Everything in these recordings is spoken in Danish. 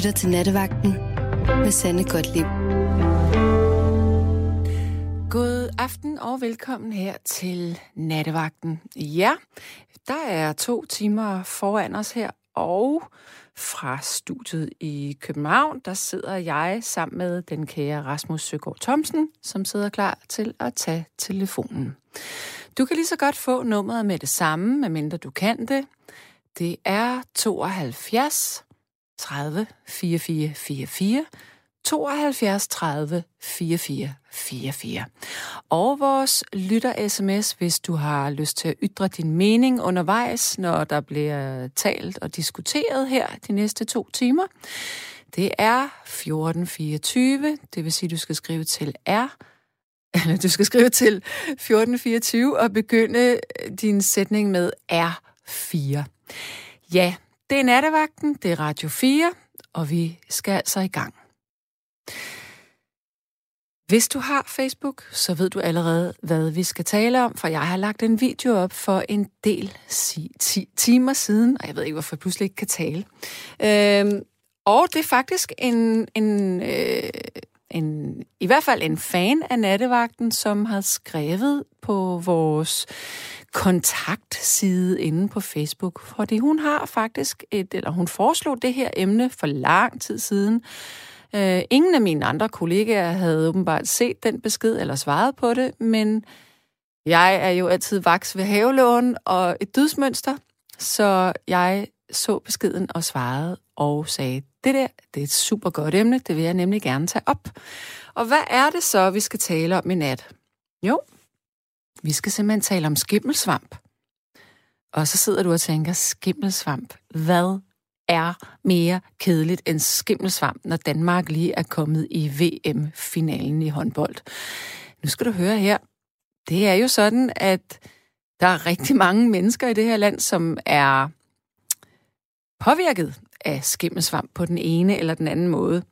lytter til Nattevagten med Sanne Godtlib. God aften og velkommen her til Nattevagten. Ja, der er to timer foran os her, og fra studiet i København, der sidder jeg sammen med den kære Rasmus Søgaard Thomsen, som sidder klar til at tage telefonen. Du kan lige så godt få nummeret med det samme, medmindre du kan det. Det er 72 30 44 44, 72 30 44 44. Og vores lytter-sms, hvis du har lyst til at ytre din mening undervejs, når der bliver talt og diskuteret her de næste to timer. Det er 1424, det vil sige, at du skal skrive til R, eller du skal skrive til 1424 og begynde din sætning med R4. Ja, det er nattevagten, det er Radio 4, og vi skal altså i gang. Hvis du har Facebook, så ved du allerede, hvad vi skal tale om, for jeg har lagt en video op for en del 10 timer siden, og jeg ved ikke, hvorfor jeg pludselig ikke kan tale. Øhm, og det er faktisk en, en, øh, en, i hvert fald en fan af nattevagten, som har skrevet på vores kontaktside inde på Facebook, fordi hun har faktisk et, eller hun foreslog det her emne for lang tid siden. Øh, ingen af mine andre kollegaer havde åbenbart set den besked eller svaret på det, men jeg er jo altid vaks ved havelån og et dødsmønster, så jeg så beskeden og svarede og sagde, det der, det er et super godt emne, det vil jeg nemlig gerne tage op. Og hvad er det så, vi skal tale om i nat? Jo, vi skal simpelthen tale om skimmelsvamp. Og så sidder du og tænker, skimmelsvamp, hvad er mere kedeligt end skimmelsvamp, når Danmark lige er kommet i VM-finalen i håndbold? Nu skal du høre her. Det er jo sådan, at der er rigtig mange mennesker i det her land, som er påvirket af skimmelsvamp på den ene eller den anden måde.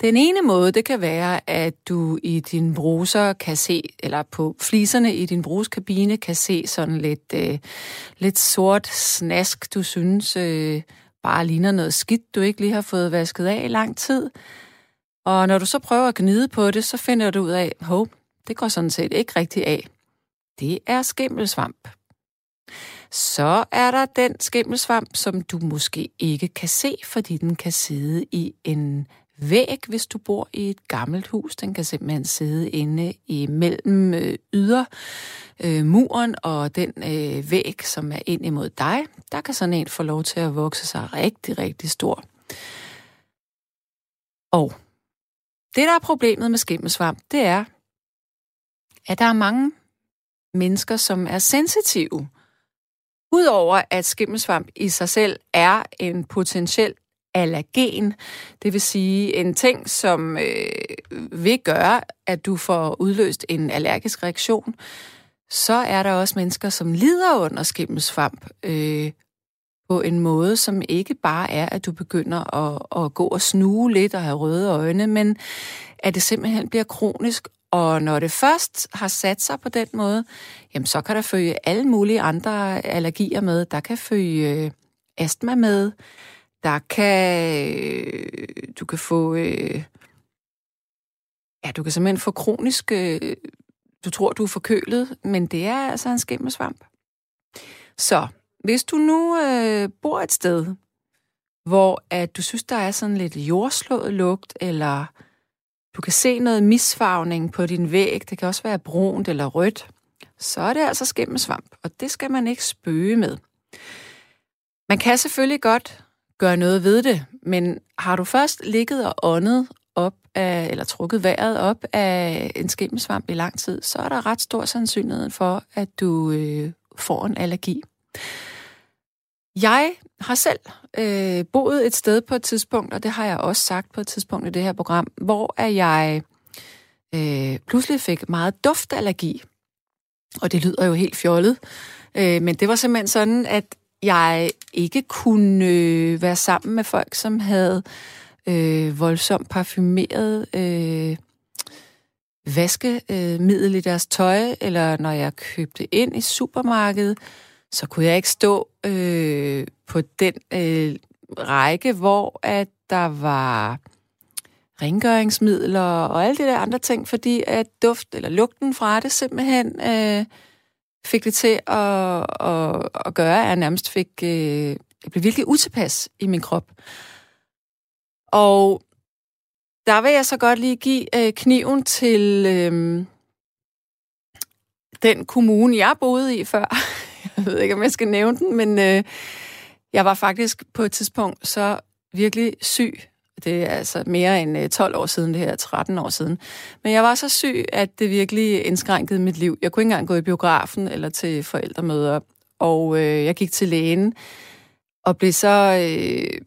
Den ene måde, det kan være, at du i din bruser kan se, eller på fliserne i din bruskabine kan se sådan lidt, øh, lidt sort snask, du synes øh, bare ligner noget skidt, du ikke lige har fået vasket af i lang tid. Og når du så prøver at gnide på det, så finder du ud af, hov, det går sådan set ikke rigtig af. Det er skimmelsvamp. Så er der den skimmelsvamp, som du måske ikke kan se, fordi den kan sidde i en væg, hvis du bor i et gammelt hus. Den kan simpelthen sidde inde imellem øh, yder øh, muren og den øh, væg, som er ind imod dig. Der kan sådan en få lov til at vokse sig rigtig, rigtig stor. Og det, der er problemet med skimmelsvamp, det er, at der er mange mennesker, som er sensitive. Udover at skimmelsvamp i sig selv er en potentiel allergen, det vil sige en ting, som øh, vil gøre, at du får udløst en allergisk reaktion, så er der også mennesker, som lider under skimmelsvamp øh, på en måde, som ikke bare er, at du begynder at, at gå og snuge lidt og have røde øjne, men at det simpelthen bliver kronisk. Og når det først har sat sig på den måde, jamen så kan der følge alle mulige andre allergier med. Der kan følge øh, astma med, der kan øh, du kan få øh, ja, du kan simpelthen få kronisk øh, du tror du er forkølet, men det er altså en skimmelsvamp. Så hvis du nu øh, bor et sted, hvor at du synes, der er sådan lidt jordslået lugt, eller du kan se noget misfarvning på din væg, det kan også være brunt eller rødt, så er det altså skimmelsvamp, og det skal man ikke spøge med. Man kan selvfølgelig godt gøre noget ved det. Men har du først ligget og åndet op af, eller trukket vejret op af en skimmelsvamp i lang tid, så er der ret stor sandsynlighed for, at du øh, får en allergi. Jeg har selv øh, boet et sted på et tidspunkt, og det har jeg også sagt på et tidspunkt i det her program, hvor at jeg øh, pludselig fik meget duftallergi. Og det lyder jo helt fjollet, øh, men det var simpelthen sådan, at jeg ikke kunne øh, være sammen med folk, som havde øh, voldsomt parfumeret øh, vaskemiddel i deres tøj, eller når jeg købte ind i supermarkedet, så kunne jeg ikke stå øh, på den øh, række, hvor at der var rengøringsmidler og alle de der andre ting, fordi at duft eller lugten fra det simpelthen øh, fik det til at, at, at gøre, at jeg nærmest fik, øh, jeg blev virkelig utilpas i min krop. Og der vil jeg så godt lige give øh, kniven til øh, den kommune, jeg boede i før. Jeg ved ikke, om jeg skal nævne den, men øh, jeg var faktisk på et tidspunkt så virkelig syg. Det er altså mere end øh, 12 år siden, det her 13 år siden. Men jeg var så syg, at det virkelig indskrænkede mit liv. Jeg kunne ikke engang gå i biografen eller til forældremøder. Og øh, jeg gik til lægen og blev så... Øh,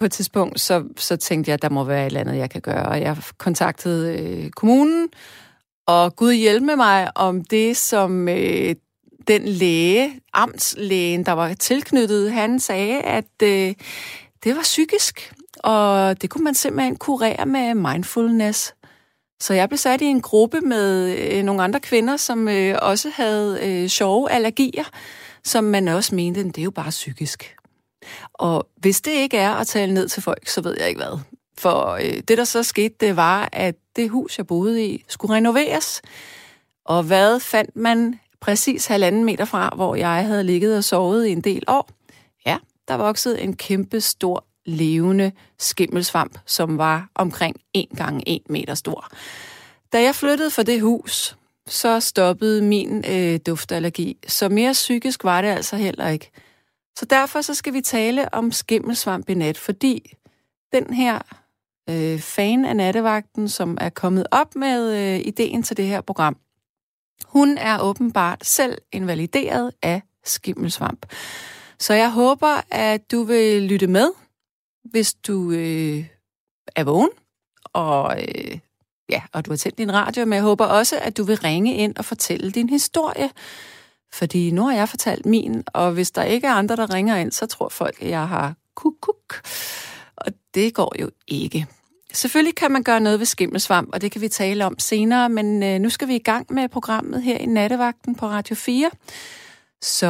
på et tidspunkt, så, så tænkte jeg, at der må være et eller andet, jeg kan gøre. Og jeg kontaktede øh, kommunen, og Gud hjælpe mig om det, som øh, den læge, amtslægen, der var tilknyttet, han sagde, at øh, det var psykisk, og det kunne man simpelthen kurere med mindfulness. Så jeg blev sat i en gruppe med øh, nogle andre kvinder, som øh, også havde øh, sjove allergier, som man også mente, det er jo bare psykisk. Og hvis det ikke er at tale ned til folk, så ved jeg ikke hvad. For øh, det, der så skete, det var, at det hus, jeg boede i, skulle renoveres. Og hvad fandt man præcis halvanden meter fra, hvor jeg havde ligget og sovet i en del år? Ja, der voksede en kæmpe stor levende skimmelsvamp, som var omkring 1 gange 1 meter stor. Da jeg flyttede fra det hus, så stoppede min øh, duftallergi. Så mere psykisk var det altså heller ikke. Så derfor så skal vi tale om skimmelsvamp i nat, fordi den her øh, fan af nattevagten, som er kommet op med øh, ideen til det her program, hun er åbenbart selv invalideret af skimmelsvamp. Så jeg håber, at du vil lytte med, hvis du øh, er vågen, og, øh, ja, og du har tændt din radio, men jeg håber også, at du vil ringe ind og fortælle din historie. Fordi nu har jeg fortalt min, og hvis der ikke er andre, der ringer ind, så tror folk, at jeg har kuk, kuk. Og det går jo ikke. Selvfølgelig kan man gøre noget ved skimmelsvamp, og det kan vi tale om senere, men øh, nu skal vi i gang med programmet her i Nattevagten på Radio 4. Så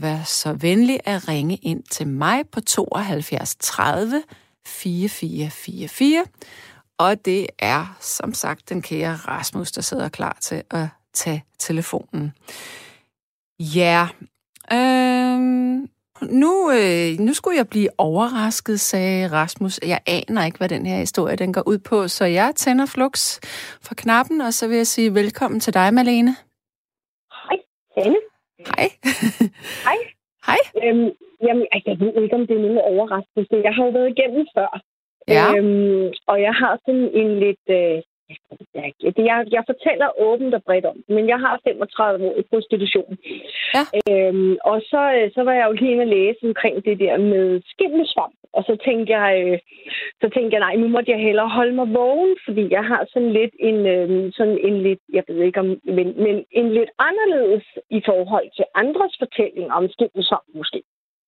vær så venlig at ringe ind til mig på 72 30 4444. Og det er som sagt den kære Rasmus, der sidder klar til at tage telefonen. Ja, øhm, nu, øh, nu skulle jeg blive overrasket, sagde Rasmus. Jeg aner ikke, hvad den her historie den går ud på, så jeg tænder flux for knappen, og så vil jeg sige velkommen til dig, Malene. Hej, Anne. Hej. Hej. Hej. Øhm, jamen, jeg ved ikke, om det er nogen overraskelse. Jeg har jo været igennem før. Ja. Øhm, og jeg har sådan en lidt... Øh, jeg, jeg, jeg fortæller åbent og bredt om men jeg har 35 år i prostitution. Ja. Øhm, og så, øh, så var jeg jo lige inde og læse omkring det der med skimmelsvamp. Og så tænkte jeg, øh, så tænkte jeg, nej, nu måtte jeg hellere holde mig vågen, fordi jeg har sådan lidt en, øh, sådan en lidt, jeg ved ikke om, men, men en lidt anderledes i forhold til andres fortælling om skimmelsvamp måske.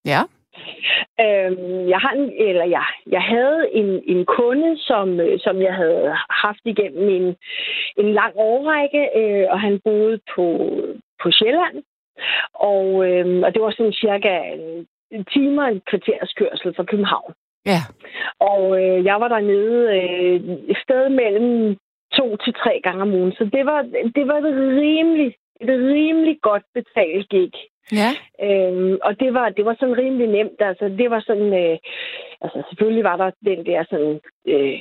Ja. Øhm, jeg har en, eller jeg, jeg havde en, en kunde, som, øh, som jeg havde haft igennem en, en lang årrække, øh, og han boede på, på Sjælland. Og, øh, og det var sådan cirka en time og en kvarters kørsel fra København. Ja. Og øh, jeg var dernede øh, et sted mellem to til tre gange om ugen. Så det var, det var et rimelig, et rimelig godt betalt gig. Ja. Øhm, og det var, det var sådan rimelig nemt. Altså, det var sådan... Øh, altså, selvfølgelig var der den der sådan... Øh,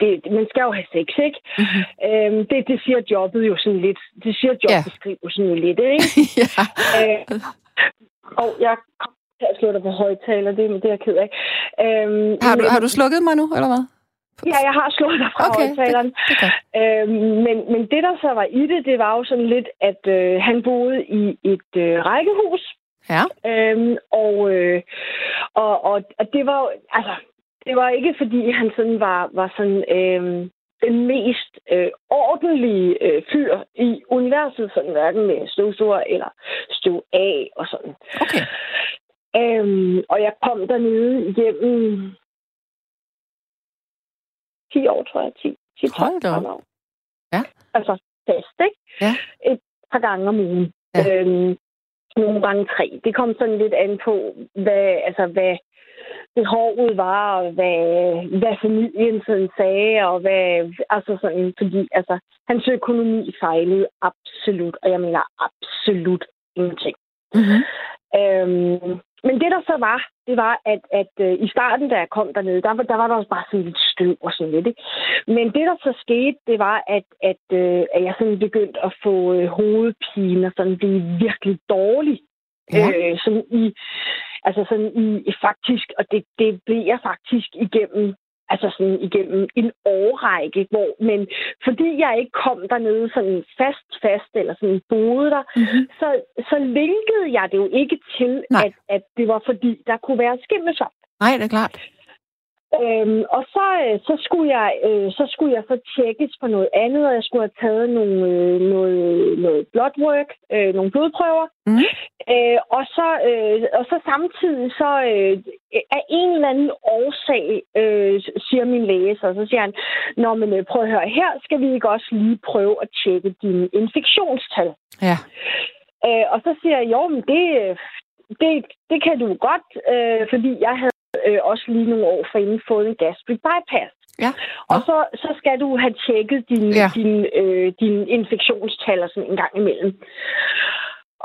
det, man skal jo have sex, ikke? Mm-hmm. Øhm, det, det siger jobbet jo sådan lidt. Det siger jobbeskrivelsen ja. jo lidt, ikke? ja. Øh, og jeg kom til at slå dig på højtaler, det, det er jeg ked af. Øhm, Har du, men- har du slukket mig nu, eller hvad? Ja, jeg har slået dig fra Okay, højtaleren. det, det. Øhm, men, men det, der så var i det, det var jo sådan lidt, at øh, han boede i et øh, rækkehus. Ja. Øhm, og, øh, og, og, og det var jo, altså, det var ikke fordi, han sådan var, var sådan, øh, den mest øh, ordentlige øh, fyr i universet, sådan hverken med støvsuger eller støv af og sådan. Okay. Øhm, og jeg kom dernede igennem 10 år, tror jeg. 10, 10 Hold da år. Ja. Altså fast, ikke? Ja. Et par gange om ugen. Ja. Øhm, nogle gange tre. Det kom sådan lidt an på, hvad, altså, hvad behovet var, og hvad, hvad familien sådan sagde, og hvad, altså sådan, fordi altså, hans økonomi fejlede absolut, og jeg mener absolut ingenting. Mm-hmm. Øhm, men det, der så var, det var, at, at uh, i starten, da jeg kom dernede, der, der var der også bare sådan lidt støv og sådan lidt. Ikke? Men det, der så skete, det var, at, at, uh, at jeg sådan begyndte at få uh, hovedpine og sådan blive virkelig dårlig. Ja. Øh, sådan i, altså sådan i, faktisk, og det, det blev jeg faktisk igennem altså sådan igennem en årrække, hvor, men fordi jeg ikke kom dernede sådan fast, fast, eller sådan boede der, mm-hmm. så, så linkede jeg det jo ikke til, at, at det var fordi, der kunne være skimmelsvamp. Nej, det er klart. Øhm, og så, øh, så, skulle jeg, øh, så skulle jeg så tjekkes for noget andet, og jeg skulle have taget nogle, øh, noget, noget bloodwork, øh, nogle blodprøver. Mm. Øh, og, så, øh, og så samtidig så øh, af en eller anden årsag, øh, siger min læge, så, så siger han, Nå, men øh, prøv at høre, her skal vi ikke også lige prøve at tjekke dine infektionstal. Ja. Øh, og så siger jeg, jo, men det, det, det kan du godt, øh, fordi jeg havde øh, også lige nogle år forinden fået en gastric bypass. Ja. Og så, så skal du have tjekket din, ja. din, øh, din infektionstal sådan en gang imellem.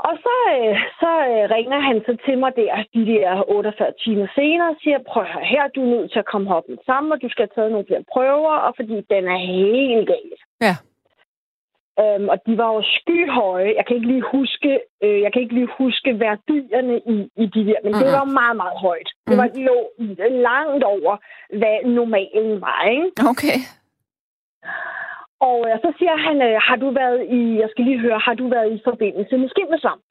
Og så, øh, så øh, ringer han så til mig der, de der 48 timer senere, og siger, prøv at her, du er nødt til at komme op med sammen, og du skal have taget nogle flere prøver, og fordi den er helt galt. Ja. Øhm, og de var jo skyhøje. Jeg kan ikke lige huske, øh, jeg kan ikke lige huske værdierne i, i de der, men mm. det var meget, meget højt. Mm. Det var de lå langt over, hvad normalen var, ikke? Okay. Og øh, så siger han, øh, har du været i, jeg skal lige høre, har du været i forbindelse med skimmelsvamp?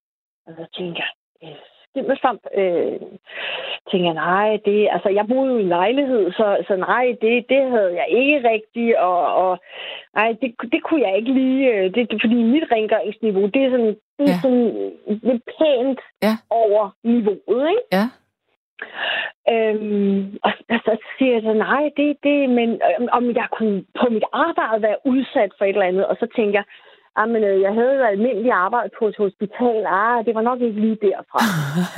Og så tænker jeg, skimmelsvamp, øh, tænker jeg, nej, det, altså jeg boede jo i lejlighed, så, så nej, det, det havde jeg ikke rigtigt, og, og nej, det, det kunne jeg ikke lige, øh, det, det, fordi mit rengøringsniveau, det er sådan, det er ja. sådan lidt pænt ja. over niveauet, ikke? Ja. Øhm, og, og så siger jeg så, nej, det det, men øh, om jeg kunne på mit arbejde være udsat for et eller andet, og så tænker jeg, Ah, men øh, jeg havde jo almindelig arbejde på et hospital. Ah, det var nok ikke lige derfra.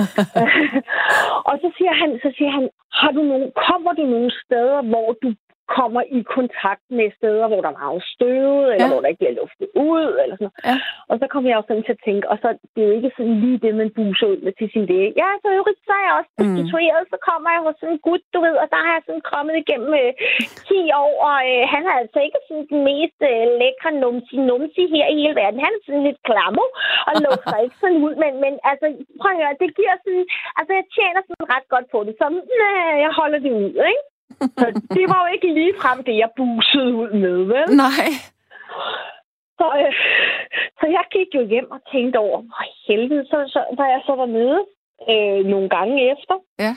og så siger han, så siger han, har du nogen, kommer du nogle steder, hvor du kommer i kontakt med steder, hvor der er meget støvet, eller ja. hvor der ikke bliver luftet ud, eller sådan noget. Ja. Og så kommer jeg også sådan til at tænke, og så det er jo ikke sådan lige det, man buser ud med til sin læge. Ja, så øvrigt, så er jeg også prostitueret, mm. så kommer jeg hos sådan en gut, du ved, og der har jeg sådan kommet igennem øh, 10 år, og øh, han har altså ikke sådan den mest øh, lækre numsi-numsi her i hele verden. Han er sådan lidt klammer, og lugter ikke sådan ud, men, men altså, prøv at høre, det giver sådan, altså jeg tjener sådan ret godt på det, så øh, jeg holder det ud, ikke? Så det var jo ikke lige frem det, jeg busede ud med, vel? Nej. Så, øh, så jeg gik jo hjem og tænkte over, hvor helvede, så, så var jeg så dernede øh, nogle gange efter, ja.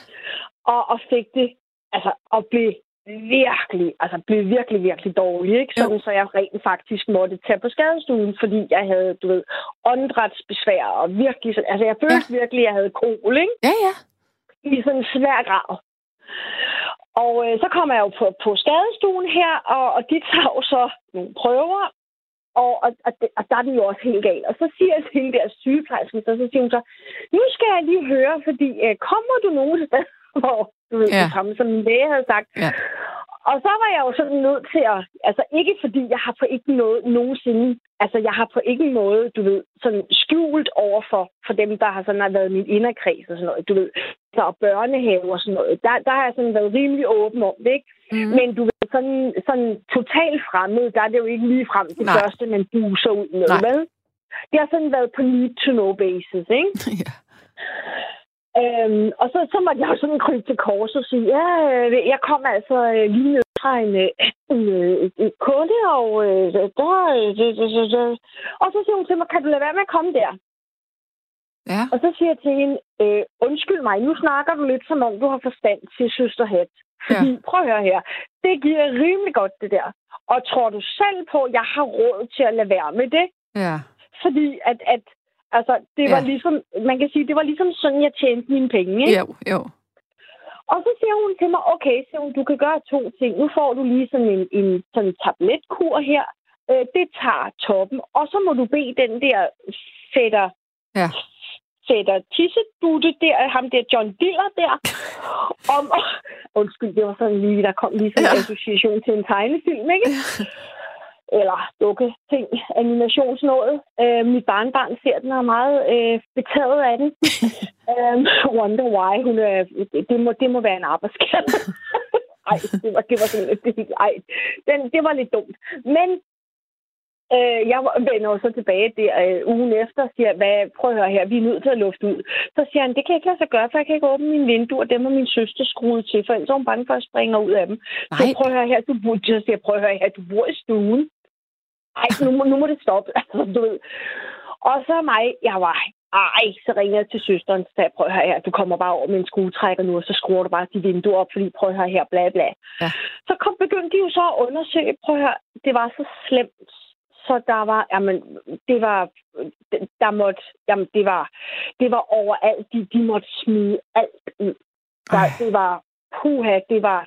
og, og fik det, altså, og blev virkelig, altså blev virkelig, virkelig dårlig, ikke? Sådan, så jeg rent faktisk måtte tage på skadestuen, fordi jeg havde, du ved, åndedrætsbesvær, og virkelig, altså jeg følte ja. virkelig, at jeg havde kol, ikke? Ja, ja. I sådan en svær grad. Og øh, så kommer jeg jo på, på skadestuen her, og, og de tager jo så nogle prøver, og, og, og, og der er det jo også helt galt. Og så siger jeg til der sygeplejersken, så, så siger hun så, nu skal jeg lige høre, fordi øh, kommer du nogen sted, hvor du ved, ja. det samme, som min læge havde sagt. Ja. Og så var jeg jo sådan nødt til at, altså ikke fordi jeg har på ikke noget nogensinde, altså jeg har på ikke måde, du ved, sådan skjult over for, for dem, der har sådan har været min inderkreds og sådan noget, du ved, så og børnehave og sådan noget. Der, der har jeg sådan været rimelig åben om det, ikke? Mm. Men du ved, sådan, sådan totalt fremmed, der er det jo ikke lige frem det Nej. første, man buser ud med, Nej. vel? Det har sådan været på need to know basis, ikke? ja. Øhm, og så, så måtte jeg jo sådan krybe til kors og sige, ja, øh, jeg kom altså øh, lige ned fra en, øh, en, en, en kunde, og der, det. og så siger hun til mig, kan du lade være med at komme der? Ja. Og så siger jeg til hende, øh, undskyld mig, nu snakker du lidt som om, du har forstand til søsterhat. Fordi, ja. prøv at høre her, det giver rimelig godt det der. Og tror du selv på, at jeg har råd til at lade være med det? Ja. Fordi at, at Altså, det var ja. ligesom, man kan sige, det var ligesom sådan, jeg tjente mine penge, ikke? Jo, jo. Og så siger hun til mig, okay, så hun, du kan gøre to ting. Nu får du lige sådan en, en sådan tabletkur her. Øh, det tager toppen. Og så må du bede den der fætter, ja. sætter tissedutte der, ham der John Diller der, om, undskyld, det var sådan lige, der kom lige sådan en ja. association til en tegnefilm, ikke? Eller dukke ting, animationsnået. Øh, mit barnbarn ser den og er meget øh, betaget af den. um, wonder why. Hun er, det, må, det må være en arbejdskat. ej, det var, det var sådan, det, ej, den, det var lidt dumt. Men øh, jeg vender jo så tilbage der øh, ugen efter og siger, hvad, prøv at høre her, vi er nødt til at lufte ud. Så siger han, det kan jeg ikke lade sig gøre, for jeg kan ikke åbne mine vinduer, dem har min søster skruet til, for ellers er hun bange for at springe ud af dem. Nej. Så prøv at høre her, du, så siger, prøv at høre her, du bor i stuen. Ej, nu må, nu må det stoppe. Altså, du ved. Og så mig, jeg var, ej, så ringer jeg til søsteren, så jeg, prøv at høre her, du kommer bare over med en skruetrækker nu, og så skruer du bare de vinduer op, fordi prøv høre her, bla bla. Ja. Så kom, begyndte de jo så at undersøge, prøv høre, det var så slemt, så der var, jamen, det var, der måtte, jamen, det var, det var overalt, de, de måtte smide alt ud. Der, det var, puha, det var,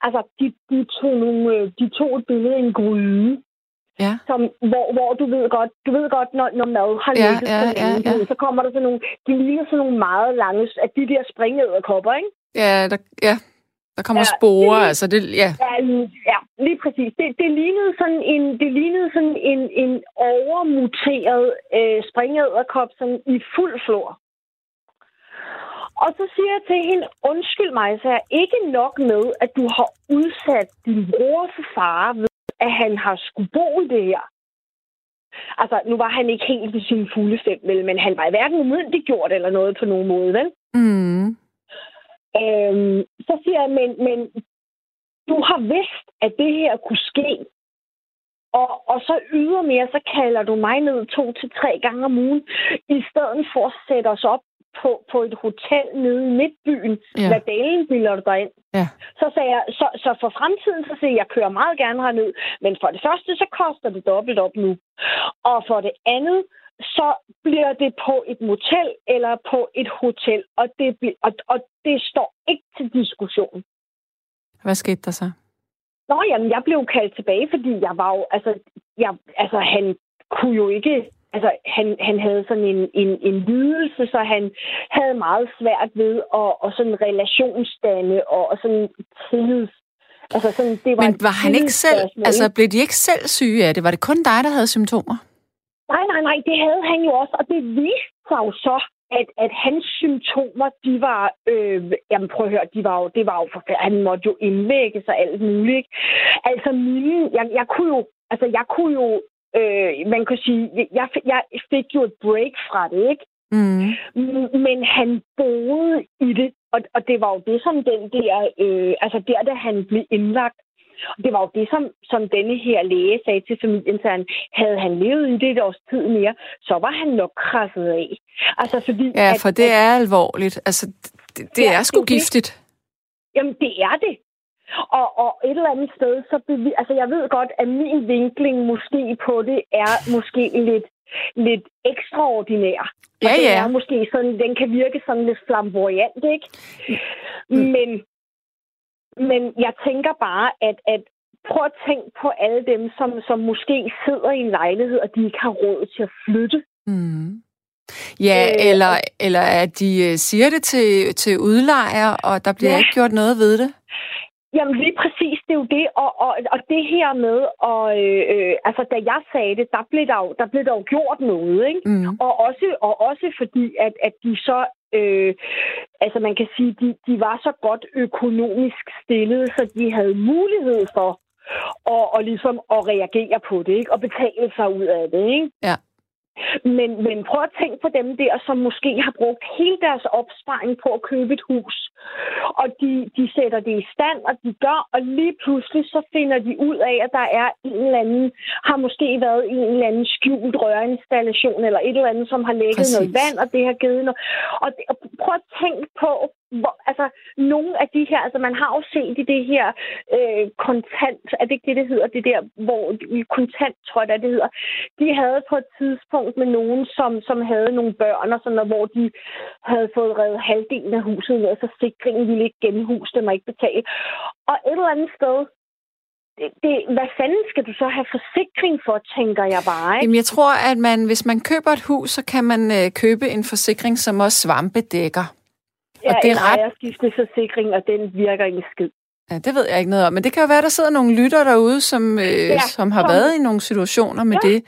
altså, de, de tog nogle, de tog et billede af en gryde, Ja. Som, hvor, hvor du ved godt, du ved godt, når, når mad har ja, ligget ja, ja, ja. så kommer der sådan nogle, de ligner sådan nogle meget lange, at de der springæderkopper, ikke? Ja, der, ja. Der kommer ja, sporer, det, altså det, ja. Ja, ja, lige præcis. Det, det lignede sådan en, det lignede sådan en, en overmuteret øh, springæderkop sådan i fuld flor. Og så siger jeg til hende, undskyld mig, så er ikke nok med, at du har udsat din bror for fare at han har skulle bo i det her. Altså, nu var han ikke helt i sin fulde fem, men han var i hverken umyndiggjort eller noget på nogen måde, vel? Mm. Øhm, så siger jeg, men, men du har vidst, at det her kunne ske. Og, og så ydermere, så kalder du mig ned to til tre gange om ugen, i stedet for at sætte os op på, på et hotel nede i midtbyen. Ja. Hvad dalen bilder du dig ind? Ja. Så sagde jeg, så, så for fremtiden, så siger jeg, jeg kører meget gerne herned. Men for det første, så koster det dobbelt op nu. Og for det andet, så bliver det på et motel eller på et hotel. Og det, og, og det står ikke til diskussion. Hvad skete der så? Nå, jamen, jeg blev kaldt tilbage, fordi jeg var jo, altså, jeg, altså han kunne jo ikke altså, han, han havde sådan en, en, en lidelse, så han havde meget svært ved at, og sådan relationsdanne og, og sådan tillids Altså sådan, det var Men var han ikke selv, altså blev de ikke selv syge af det? Var det kun dig, der havde symptomer? Nej, nej, nej, det havde han jo også, og det viste sig jo så, at, at hans symptomer, de var, øh, jamen prøv at høre, de var jo, det var jo forfærdeligt. Han måtte jo indlægge sig alt muligt. Altså mine, jeg, jeg kunne jo, altså jeg kunne jo øh, man kan sige, jeg, jeg fik jo et break fra det, ikke? Mm. Men han boede i det, og, og det var jo det, som den der, øh, altså der, da han blev indlagt, det var jo det, som, som denne her læge sagde til familien, så han, havde han levet i det et års tid mere, så var han nok krasset af. Altså, fordi, ja, for at, det er alvorligt. Altså, det, det ja, er sgu det, giftigt. Jamen, det er det. Og, og et eller andet sted, så bevi- altså jeg ved godt, at min vinkling måske på det er måske lidt, lidt ekstraordinær. Ja, ja. Den, er måske sådan, den kan virke sådan lidt flamboyant, ikke? Mm. Men, men jeg tænker bare, at, at prøv at tænke på alle dem, som, som måske sidder i en lejlighed, og de ikke har råd til at flytte. Mm. Ja, øh, eller, eller at de øh, siger det til, til udlejer, og der bliver ja. ikke gjort noget ved det. Jamen lige præcis, det er jo det, og, og, og det her med, og, øh, øh, altså da jeg sagde det, der blev der jo, der blev der jo gjort noget, ikke? Mm. Og, også, og også fordi, at, at de så, øh, altså man kan sige, de, de var så godt økonomisk stillet, så de havde mulighed for at, og ligesom at reagere på det, ikke? Og betale sig ud af det, ikke? Ja. Men, men prøv at tænke på dem der, som måske har brugt hele deres opsparing på at købe et hus. Og de, de sætter det i stand, og de gør, og lige pludselig så finder de ud af, at der er en eller anden, har måske været en eller anden skjult rørinstallation, eller et eller andet, som har lægget Præcis. noget vand, og det har givet noget. Og, det, og prøv at tænke på, hvor, altså, nogle af de her, altså man har jo set i det her øh, kontant, er det ikke det, det hedder, det der, hvor kontant, tror jeg, det hedder, de havde på et tidspunkt med nogen, som, som havde nogle børn og sådan noget, hvor de havde fået reddet halvdelen af huset, og så sikringen ville ikke genhuse dem og ikke betale. Og et eller andet sted, det, det, hvad fanden skal du så have forsikring for, tænker jeg bare, ikke? Jamen, jeg tror, at man, hvis man køber et hus, så kan man øh, købe en forsikring, som også svampe dækker. Og det er ret... forsikring, og den virker ikke skid. Ja, det ved jeg ikke noget om. Men det kan jo være, der sidder nogle lytter derude, som, øh, ja, som har som... været i nogle situationer med ja. det.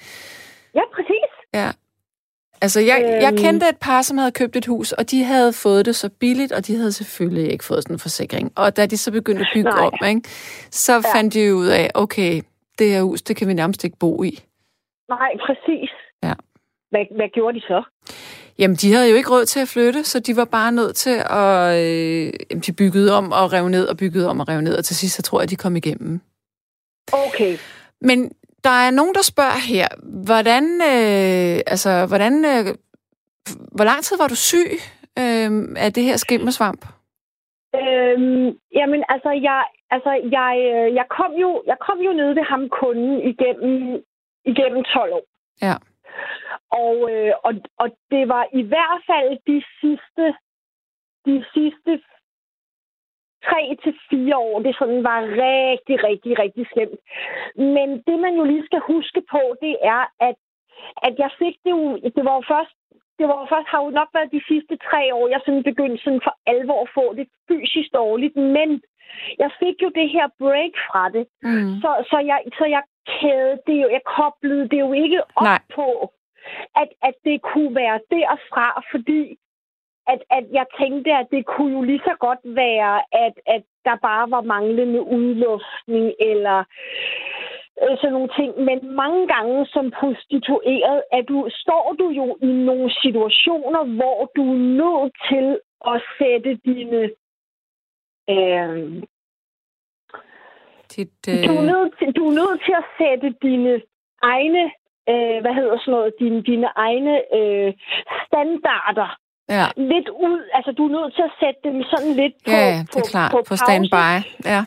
Ja, præcis. Ja. Altså, jeg, øhm... jeg kendte et par, som havde købt et hus, og de havde fået det så billigt, og de havde selvfølgelig ikke fået sådan en forsikring. Og da de så begyndte at bygge Nej. op, ikke, så ja. fandt de ud af, okay, det her hus, det kan vi nærmest ikke bo i. Nej, præcis. Ja. Hvad, hvad gjorde de så? Jamen, de havde jo ikke råd til at flytte, så de var bare nødt til at... Øh, de byggede om og rev ned og byggede om og rev ned, og til sidst, så tror jeg, de kom igennem. Okay. Men der er nogen, der spørger her, hvordan... Øh, altså, hvordan... Øh, hvor lang tid var du syg øh, af det her skimmelsvamp? Øhm, jamen, altså, jeg, altså jeg, øh, jeg, kom jo, jeg kom jo ned ved ham kunden igennem, igennem 12 år. Ja. Og, øh, og, og det var i hvert fald de sidste, de sidste tre til fire år, det sådan var rigtig, rigtig, rigtig slemt. Men det, man jo lige skal huske på, det er, at, at jeg fik det jo, det var jo først, det var jo først, har jo nok været de sidste tre år, jeg sådan begyndte sådan for alvor at få det fysisk dårligt, men jeg fik jo det her break fra det. Mm. Så, så, jeg, så jeg kæde det jo, jeg koblede det jo ikke op Nej. på, at, at det kunne være derfra, fordi at, at jeg tænkte, at det kunne jo lige så godt være, at, at der bare var manglende udluftning eller øh, sådan nogle ting. Men mange gange som prostitueret, at du, står du jo i nogle situationer, hvor du er nødt til at sætte dine... Øh, Dit, øh... du, er nødt til, du er nødt til at sætte dine egne øh, hvad hedder sådan noget, dine, dine egne øh, standarder ja. lidt ud. Altså, du er nødt til at sætte dem sådan lidt på Ja, det er klart. På, på, på standby. Ja.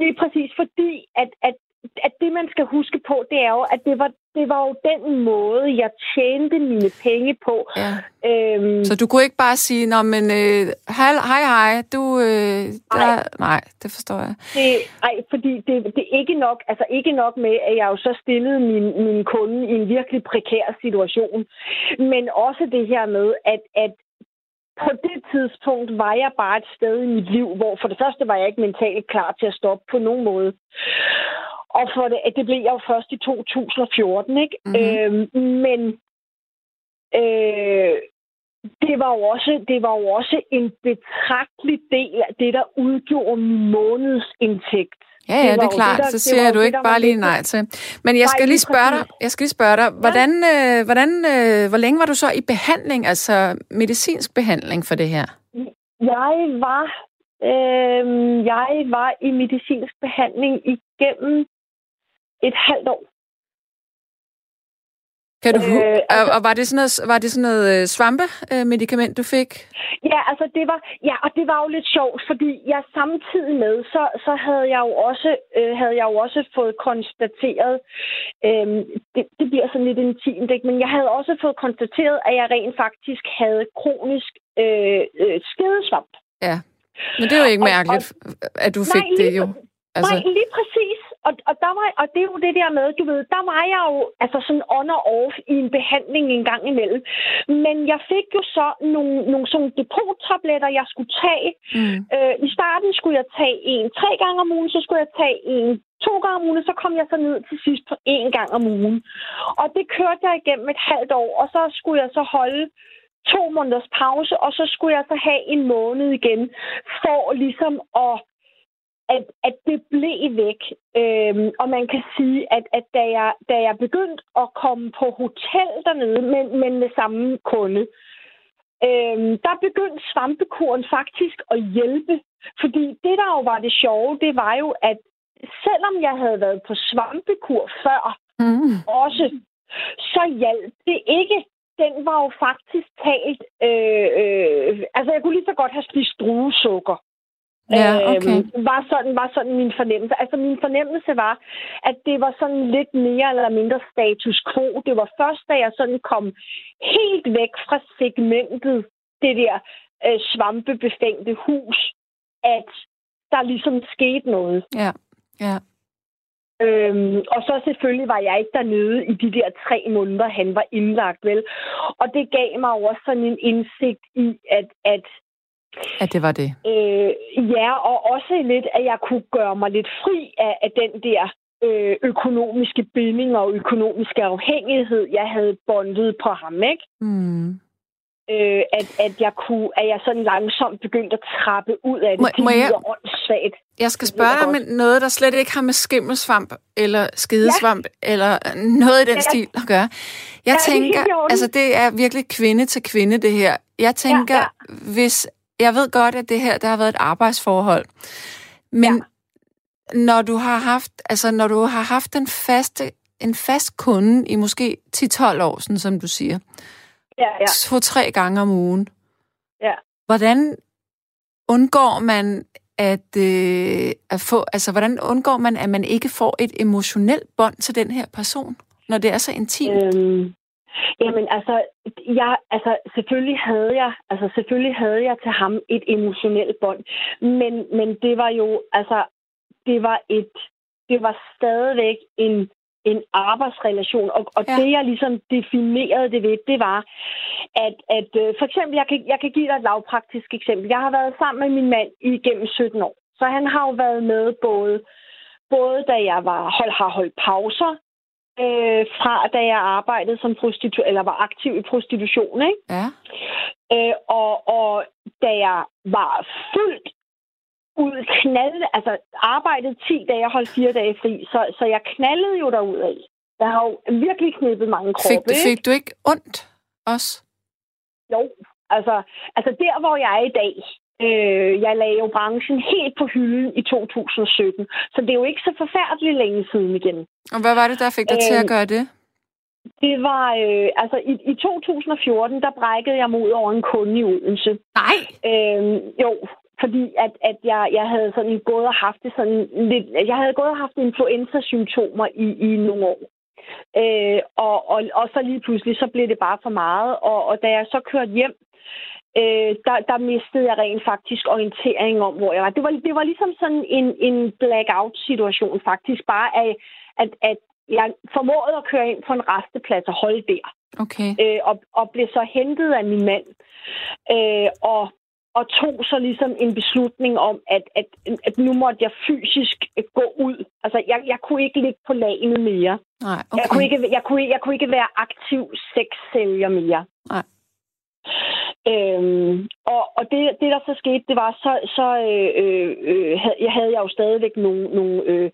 Lige præcis, fordi at, at at det, man skal huske på, det er jo, at det var, det var jo den måde, jeg tjente mine penge på. Ja. Øhm, så du kunne ikke bare sige, Nå, men øh, hej, hej, hej, du... Øh, der, nej. nej, det forstår jeg. Det, ej, fordi det, det er ikke nok, altså ikke nok med, at jeg jo så stillede min, min kunde i en virkelig prekær situation, men også det her med, at, at på det tidspunkt var jeg bare et sted i mit liv, hvor for det første var jeg ikke mentalt klar til at stoppe på nogen måde. Og for det, det blev jeg jo først i 2014, ikke? Mm-hmm. Øhm, men øh, det var, jo også, det var jo også en betragtelig del af det, der udgjorde min månedsindtægt. Ja, ja, det, det er klart. Det, der, så siger du ikke bare lige nej til. Men jeg skal lige spørge dig, jeg skal lige spørge dig, hvordan, øh, hvordan, øh, hvor længe var du så i behandling, altså medicinsk behandling for det her? Jeg var, øh, jeg var i medicinsk behandling igennem et halvt år. Kan du øh, altså, og var det sådan noget, var det sådan noget øh, svampe-medicament, du fik? Ja, altså det var, ja, og det var jo lidt sjovt, fordi jeg samtidig med, så, så havde jeg jo også, øh, havde jeg jo også fået konstateret, øh, det, det bliver sådan lidt intimt, ikke? men jeg havde også fået konstateret, at jeg rent faktisk havde kronisk øh, øh, skedesvamp. Ja, men det er jo ikke mærkeligt, og, og, at du fik nej, det jo. Altså... Nej, lige præcis og, og, der var, og det er jo det der med, du ved, der var jeg jo altså sådan on og off i en behandling en gang imellem. Men jeg fik jo så nogle, nogle sådan depottabletter, jeg skulle tage. Mm. Øh, I starten skulle jeg tage en tre gange om ugen, så skulle jeg tage en to gange om ugen, så kom jeg så ned til sidst på en gang om ugen. Og det kørte jeg igennem et halvt år, og så skulle jeg så holde to måneders pause, og så skulle jeg så have en måned igen, for ligesom at at, at det blev væk. Øhm, og man kan sige, at, at da, jeg, da jeg begyndte at komme på hotel dernede, men, men med samme kunde, øhm, der begyndte svampekuren faktisk at hjælpe. Fordi det, der jo var det sjove, det var jo, at selvom jeg havde været på svampekur før, mm. også, så hjalp det ikke. Den var jo faktisk talt... Øh, øh, altså, jeg kunne lige så godt have spist druesukker. Ja, okay. øhm, var, sådan, var sådan min fornemmelse. Altså min fornemmelse var, at det var sådan lidt mere eller mindre status quo. Det var først, da jeg sådan kom helt væk fra segmentet, det der øh, svampebefængte hus, at der ligesom skete noget. Ja, ja. Øhm, og så selvfølgelig var jeg ikke dernede i de der tre måneder, han var indlagt, vel? Og det gav mig også sådan en indsigt i, at, at at det var det. Øh, ja, og også lidt, at jeg kunne gøre mig lidt fri af, af den der øh, økonomiske binding og økonomiske afhængighed, jeg havde bondet på ham, ikke? Mm. Øh, at, at jeg kunne, at jeg sådan langsomt begyndte at trappe ud af det. Må, det må jeg, åndssvagt. jeg skal spørge dig med noget, der slet ikke har med skimmelsvamp eller skidesvamp ja. eller noget i den ja. stil at gøre. Jeg ja, tænker, det altså det er virkelig kvinde til kvinde det her. Jeg tænker, ja, ja. hvis jeg ved godt, at det her der har været et arbejdsforhold, men ja når du har haft, altså når du har haft en faste, en fast kunde i måske 10-12 år, sådan som du siger. Ja, ja. To-tre gange om ugen. Ja. Hvordan undgår man at, øh, at få, altså hvordan undgår man, at man ikke får et emotionelt bånd til den her person, når det er så intimt? Øhm, jamen altså, jeg, altså selvfølgelig havde jeg, altså selvfølgelig havde jeg til ham et emotionelt bånd, men, men det var jo, altså det var et, det var stadigvæk en, en arbejdsrelation. Og, og ja. det, jeg ligesom definerede det ved, det var, at, at øh, for eksempel, jeg kan, jeg kan give dig et lavpraktisk eksempel. Jeg har været sammen med min mand igennem 17 år. Så han har jo været med både, både da jeg var, hold, har holdt pauser, øh, fra da jeg arbejdede som prostitu eller var aktiv i prostitution, ikke? Ja. Øh, og, og da jeg var fuldt ud knalde, altså arbejdet 10 dage og holdt 4 dage fri, så, så jeg knaldede jo derud af. Jeg har jo virkelig knippet mange kroppe. Fik, fik du ikke ondt også? Jo, altså, altså der, hvor jeg er i dag, øh, jeg lagde jo branchen helt på hylden i 2017, så det er jo ikke så forfærdeligt længe siden igen. Og hvad var det, der fik dig øh, til at øh, gøre det? Det var, øh, altså i, i 2014, der brækkede jeg mod over en kunde i Odense. Nej! Øh, jo, fordi at, at jeg, jeg havde sådan gået og haft det sådan lidt, jeg havde gået og haft influenza-symptomer i, i nogle år. Øh, og, og, og så lige pludselig, så blev det bare for meget. Og, og da jeg så kørte hjem, øh, der, der mistede jeg rent faktisk orientering om, hvor jeg var. Det var, det var ligesom sådan en, en blackout-situation faktisk, bare af, at, at jeg formåede at køre ind på en resteplads og holde der. Okay. Øh, og, og blev så hentet af min mand. Øh, og og tog så ligesom en beslutning om, at, at, at nu måtte jeg fysisk gå ud. Altså, jeg, jeg kunne ikke ligge på lagene mere. Nej, okay. jeg, kunne ikke, jeg, kunne, jeg kunne ikke være aktiv sexsælger mere. Nej. Øhm, og og det, det, der så skete, det var, så, så øh, øh, øh jeg havde jeg jo stadigvæk nogle, nogle, øh,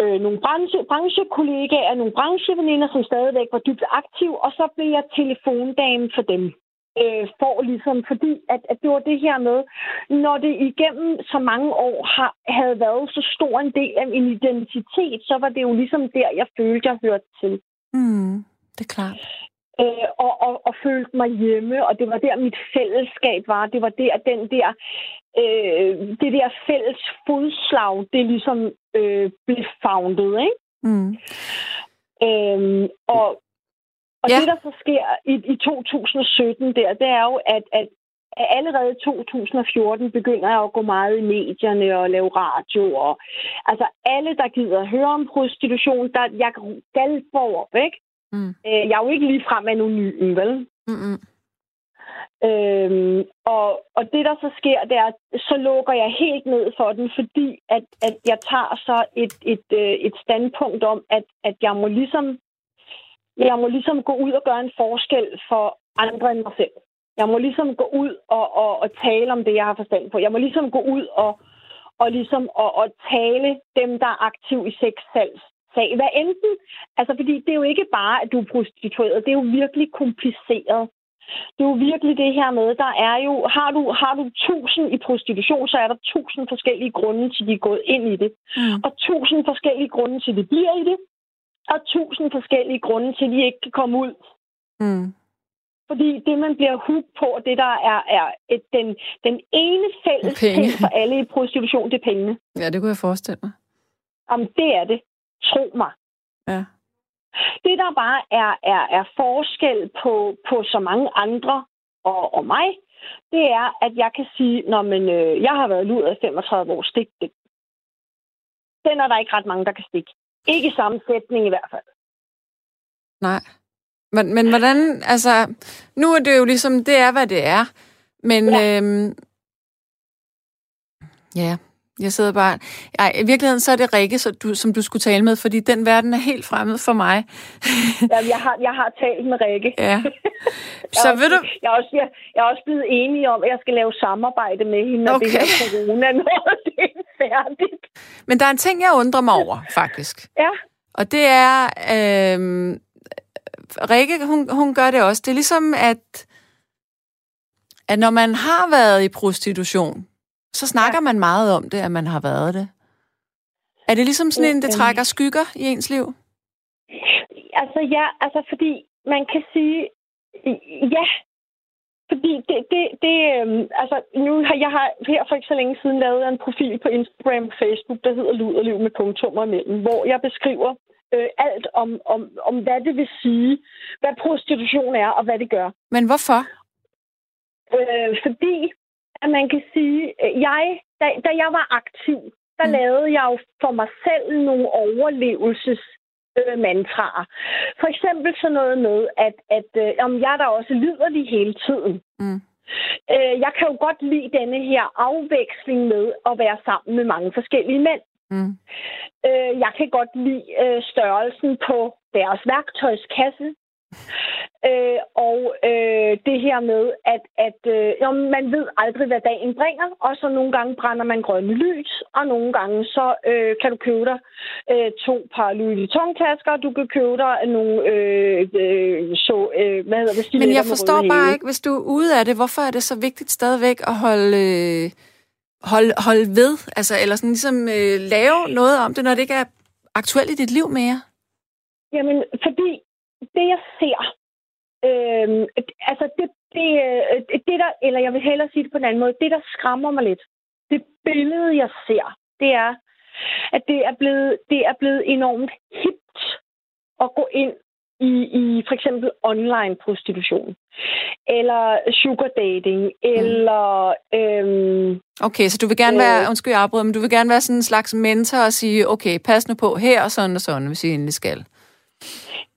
øh, nogle branche, branchekollegaer, nogle brancheveninder, som stadigvæk var dybt aktive, og så blev jeg telefondame for dem øh, for ligesom, fordi at, at det var det her med, når det igennem så mange år har, havde været så stor en del af min identitet, så var det jo ligesom der, jeg følte, jeg hørte til. Mm, det er klart. Øh, og, og, og følte mig hjemme, og det var der, mit fællesskab var. Det var der, den der, øh, det der fælles fodslag, det ligesom øh, blev founded, ikke? Mm. Øhm, og, og ja. det, der så sker i, i 2017 der, det er jo, at, at allerede i 2014 begynder jeg at gå meget i medierne og lave radio. Og, altså alle, der gider høre om prostitution, der, jeg galper op, ikke? Mm. Øh, jeg er jo ikke lige frem anonym, vel? Mm-mm. Øhm, og, og det, der så sker, det er, så lukker jeg helt ned for den, fordi at, at jeg tager så et, et, et, et standpunkt om, at, at jeg må ligesom jeg må ligesom gå ud og gøre en forskel for andre end mig selv. Jeg må ligesom gå ud og, og, og tale om det, jeg har forstand på. Jeg må ligesom gå ud og, og ligesom og, og tale dem, der er aktiv i sexsalgs sag. Hvad enten, altså fordi det er jo ikke bare, at du er prostitueret, det er jo virkelig kompliceret. Det er jo virkelig det her med, der er jo, har du, har du tusind i prostitution, så er der tusind forskellige grunde til, de er gået ind i det. Mm. Og tusind forskellige grunde til, de bliver i det er tusind forskellige grunde til, de ikke kan komme ud. Mm. Fordi det, man bliver hug på, det der er, er et, den, den ene fælles ting for alle i prostitution, det er pengene. Ja, det kunne jeg forestille mig. Om det er det. Tro mig. Ja. Det, der bare er, er, er forskel på, på så mange andre og, og mig, det er, at jeg kan sige, når man, øh, jeg har været luret af 35 år stik, det, den er der ikke ret mange, der kan stikke. Ikke i samme sætning i hvert fald. Nej. Men, men hvordan, altså, nu er det jo ligesom, det er, hvad det er. Men, ja. øhm, ja, jeg sidder bare... Ej, I virkeligheden så er det Rikke, så du, som du skulle tale med, fordi den verden er helt fremmed for mig. Jamen, jeg har, jeg har talt med Rikke. Ja. Så jeg ved også, du... Jeg er, også, jeg, jeg er også blevet enig om, at jeg skal lave samarbejde med hende, når Okay. det her corona, når det er færdigt. Men der er en ting, jeg undrer mig over, faktisk. Ja, Og det er... Øhm, Rikke, hun, hun gør det også. Det er ligesom, at, at når man har været i prostitution, så snakker ja. man meget om det, at man har været det. Er det ligesom sådan en, det Øhm. trækker skygger i ens liv? altså ja, altså fordi man kan sige, ja, fordi det, det, det øhm, altså nu har jeg har her for ikke så længe siden lavet en profil på Instagram og Facebook, der hedder Luderliv med punktummer imellem, hvor jeg beskriver øh, alt om, om, om, hvad det vil sige, hvad prostitution er og hvad det gør. Men hvorfor? Øh, fordi at man kan sige, øh, jeg, da, da jeg var aktiv, der Mm. mm. lavede jeg jo for mig selv nogle overlevelses øh, mantraer. For eksempel sådan noget med, at, at øh, om jeg der også lider lige hele tiden. Mm. Øh, jeg kan jo godt lide denne her afveksling med at være sammen med mange forskellige mænd. Mm. Øh, jeg kan godt lide øh, størrelsen på deres værktøjskasse. Øh, og øh, det her med, at, at øh, jo, man ved aldrig, hvad dagen bringer, og så nogle gange brænder man grønne lys, og nogle gange så øh, kan du købe dig øh, to par Louis Vuitton-tasker, og du kan købe dig nogle øh, øh, så, øh, hvad hedder det, Men jeg forstår bare hæle. ikke, hvis du er ude af det, hvorfor er det så vigtigt stadigvæk at holde, øh, holde, holde ved? Altså, eller sådan ligesom øh, lave noget om det, når det ikke er aktuelt i dit liv mere? Jamen, fordi det, jeg ser, øh, altså det, det, øh, det der, eller jeg vil hellere sige det på en anden måde, det, der skræmmer mig lidt, det billede, jeg ser, det er, at det er blevet, det er blevet enormt hipt at gå ind i, i for eksempel online prostitution, eller sugar dating, eller øhm, Okay, så du vil gerne Øh. være, undskyld jeg afbryder, men du vil gerne være sådan en slags mentor og sige, okay, pas nu på her og sådan og sådan, hvis I endelig skal.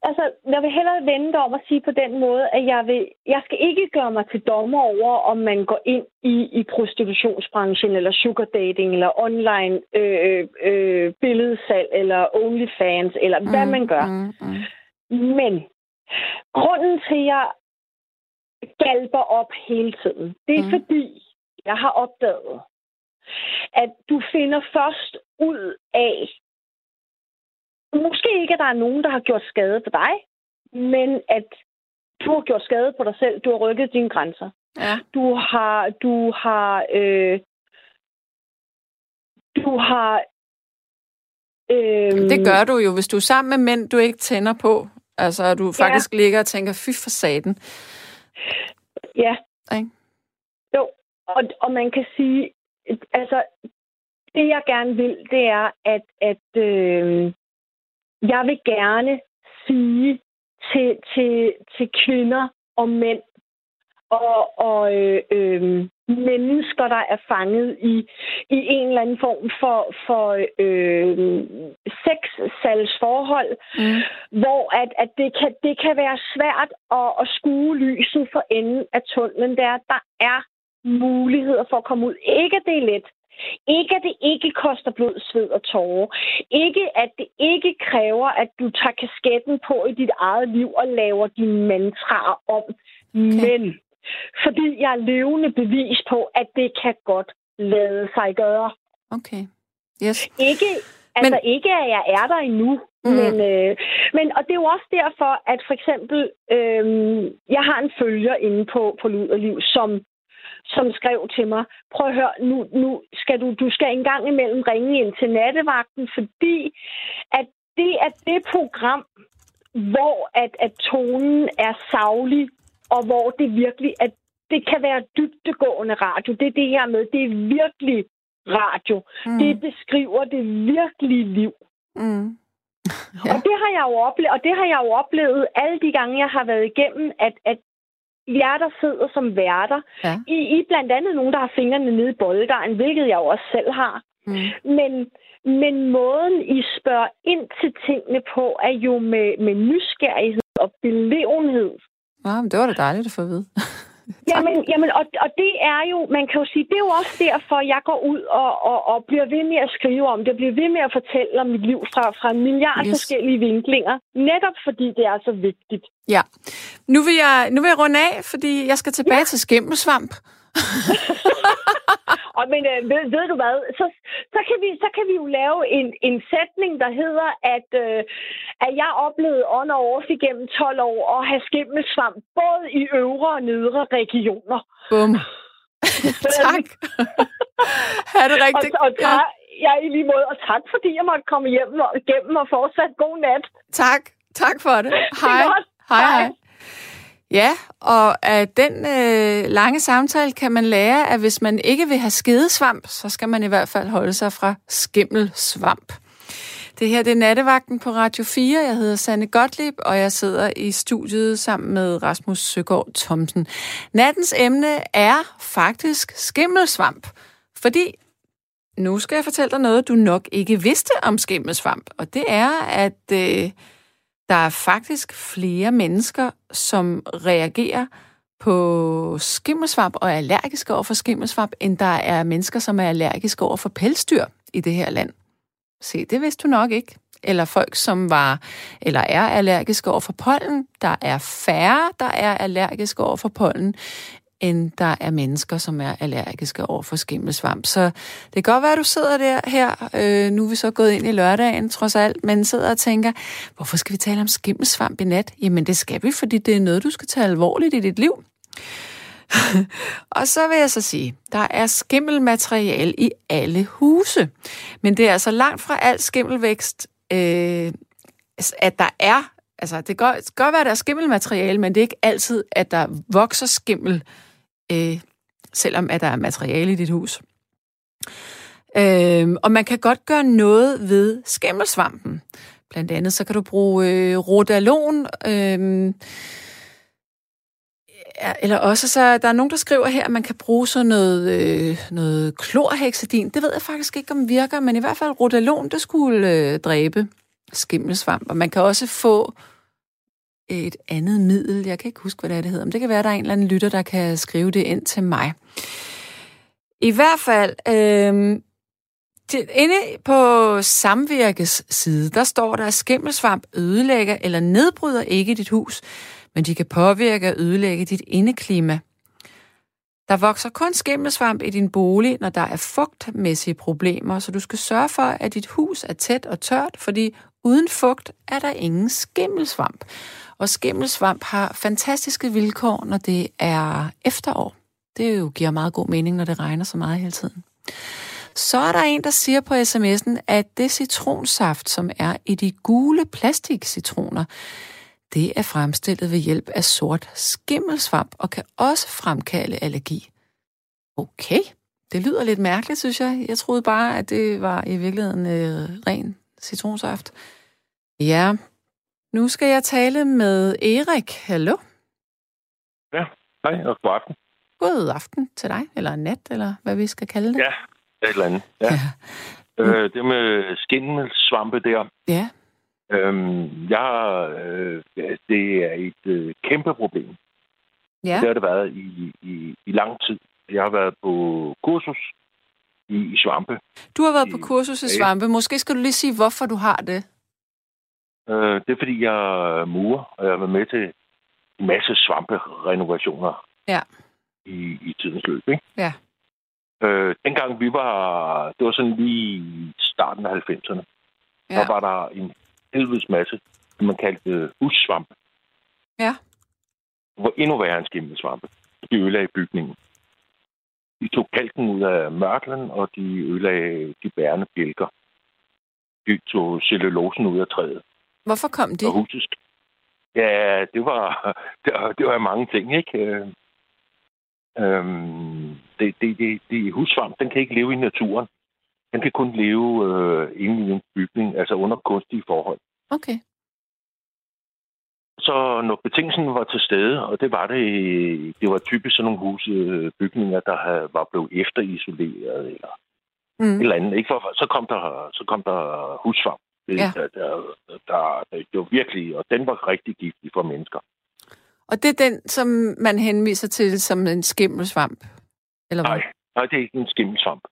Altså, jeg vil hellere vende det om at sige på den måde, at jeg, vil, jeg skal ikke gøre mig til dommer over, om man går ind i, i prostitutionsbranchen, eller sugar dating, eller online øh, øh, billedsalg, eller OnlyFans, eller mm, hvad man gør. Mm, mm. Men grunden til, at jeg galper op hele tiden, det er mm. fordi, jeg har opdaget, at du finder først ud af, måske ikke, at der er nogen, der har gjort skade på dig, men at du har gjort skade på dig selv. Du har rykket dine grænser. Ja. Du har, du har, øh, du har, øh, Det gør du jo, hvis du er sammen med mænd, du ikke tænder på. Altså, at du Ja. faktisk ligger og tænker, fy for saten. Ja. Ikke? Jo, og, og man kan sige, altså, det jeg gerne vil, det er, at, at øh, jeg vil gerne sige til, til, til kvinder og mænd og, og øh, øh, mennesker, der er fanget i, i en eller anden form for, for øh, sexsalgsforhold, Mm. hvor at, at det, kan, det kan være svært at, at skue lyset for enden af tunnelen. Er, at der er muligheder for at komme ud. Ikke det er let. Ikke at det ikke koster blod, sved og tårer. Ikke at det ikke kræver, at du tager kasketten på i dit eget liv og laver dine mantraer om. Okay. Men fordi jeg er levende bevis på, at det kan godt lade sig gøre. Okay. Yes. Ikke, altså men, ikke, at jeg er der endnu, Mm. men, øh, men, og det er jo også derfor, at for eksempel, øh, jeg har en følger inde på, på Luderliv, som, som skrev til mig, prøv at høre, nu, nu skal du, du skal engang imellem ringe ind til nattevagten, fordi at det er det program, hvor at, at tonen er savlig, og hvor det virkelig, at det kan være dybtegående radio. Det er det her med, det er virkelig radio. Mm. Det beskriver det virkelige liv. Mm. Ja. Og det har jeg jo oplevet, og det har jeg jo oplevet alle de gange, jeg har været igennem, at, at jer, der sidder som værter, Ja. I, I er blandt andet nogen, der har fingrene nede i bolddejen, hvilket jeg jo også selv har. Mm. Men, Men måden, I spørger ind til tingene på, er jo med, med nysgerrighed og belevenhed. Ja, men det var da dejligt at få at vide. Jamen, jamen og, og det er jo, man kan jo sige, det er jo også derfor, jeg går ud og, og, og bliver ved med at skrive om det, bliver ved med at fortælle om mit liv fra, fra en milliard yes. forskellige vinklinger, netop fordi det er så vigtigt. Ja. Nu vil jeg, nu vil jeg runde af, fordi jeg skal tilbage ja. til skimmelsvamp. og men øh, ved, ved du hvad, så, så, kan vi, så kan vi jo lave en, en sætning, der hedder, at, øh, at jeg oplevede on og off igennem 12 år at have skimmelsvamp, både i øvre og nedre regioner. Bum. tak. ha' det rigtigt. Og, og tak, ja. i lige måde, og tak fordi jeg måtte komme hjem og, igennem og fortsat god nat. Tak. Tak for det. Hej. Hej, hej. Ja, og af den øh, lange samtale kan man lære, at hvis man ikke vil have skedesvamp, så skal man i hvert fald holde sig fra skimmelsvamp. Det her det er Nattevagten på Radio 4. Jeg hedder Sanne Gottlieb, og jeg sidder i studiet sammen med Rasmus Søgaard Thomsen. Nattens emne er faktisk skimmelsvamp, fordi nu skal jeg fortælle dig noget, du nok ikke vidste om skimmelsvamp, og det er, at... Øh, der er faktisk flere mennesker, som reagerer på skimmelsvamp og er allergiske over for skimmelsvamp, end der er mennesker, som er allergiske over for pelsdyr i det her land. Se, det vidste du nok ikke. Eller folk, som var eller er allergiske over for pollen. Der er færre, der er allergiske over for pollen, end der er mennesker, som er allergiske over for skimmelsvamp. Så det kan godt være, at du sidder der her, øh, nu er vi så gået ind i lørdagen trods alt, men sidder og tænker, hvorfor skal vi tale om skimmelsvamp i nat? Jamen det skal vi, fordi det er noget, du skal tage alvorligt i dit liv. og så vil jeg så sige, der er skimmelmateriale i alle huse. Men det er altså langt fra alt skimmelvækst, øh, at der er Altså, det kan godt, godt være, at der er skimmelmateriale, men det er ikke altid, at der vokser skimmel øh, selvom at der er materiale i dit hus. Øh, og man kan godt gøre noget ved skimmelsvampen. Blandt andet så kan du bruge øh, rodalon, øh, eller også så, der er nogen, der skriver her, at man kan bruge sådan noget, øh, noget klorhexidin. Det ved jeg faktisk ikke, om virker, men i hvert fald rodalon, det skulle øh, dræbe skimmelsvamp. Og man kan også få et andet middel. Jeg kan ikke huske, hvad det, er, det hedder, men det kan være, at der er en eller anden lytter, der kan skrive det ind til mig. I hvert fald, øh, til, inde på Samvirkes side, der står der, at skimmelsvamp ødelægger eller nedbryder ikke dit hus, men de kan påvirke og ødelægge dit indeklima. Der vokser kun skimmelsvamp i din bolig, når der er fugtmæssige problemer, så du skal sørge for, at dit hus er tæt og tørt, fordi uden fugt er der ingen skimmelsvamp. Og skimmelsvamp har fantastiske vilkår, når det er efterår. Det jo giver meget god mening, når det regner så meget hele tiden. Så er der en, der siger på sms'en, at det citronsaft, som er i de gule plastikcitroner, det er fremstillet ved hjælp af sort skimmelsvamp og kan også fremkalde allergi. Okay, det lyder lidt mærkeligt, synes jeg. Jeg troede bare, at det var i virkeligheden øh, ren citronsaft. Ja, nu skal jeg tale med Erik. Hallo? Ja, hej og god aften. God aften til dig, eller nat, eller hvad vi skal kalde det. Ja, et eller andet. Ja. ja. Øh, det med skimmelsvampe der. Ja. Øhm, jeg, øh, det er et øh, kæmpe problem. Ja. Det har det været i, i, i lang tid. Jeg har været på kursus i, i svampe. Du har været I, på kursus i svampe. Måske skal du lige sige, hvorfor du har det. Øh, det er, fordi jeg er murer, og jeg har været med til en masse svamperenovationer ja. i, i tidens løb. Ikke? Ja. Øh, dengang vi var, det var sådan lige starten af 90'erne, ja. der var der en helvedes masse, som man kaldte hussvampe. Ja. Det var endnu værre end skimmelsvampe. De ødelagde bygningen. De tog kalken ud af mørklen, og de ødelagde de bærende bjælker. De tog cellulosen ud af træet. Hvorfor kom de? Og huset. Ja, det var, det var, det var mange ting, ikke? Øh, øhm, det, det, det, det husvarm, den kan ikke leve i naturen. Den kan kun leve øh, inde i en bygning, altså under kunstige forhold. Okay. Så når betingelsen var til stede, og det var det, det var typisk sådan nogle husbygninger, der var blevet efterisoleret, eller Mm. eller andet. Ikke for, så kom der, så kom der husvarm. Det, Ja. der, der, der, der, var virkelig, og den var rigtig giftig for mennesker. Og det er den, som man henviser til som en skimmelsvamp? Eller hvad? Nej, nej, det er ikke en skimmelsvamp.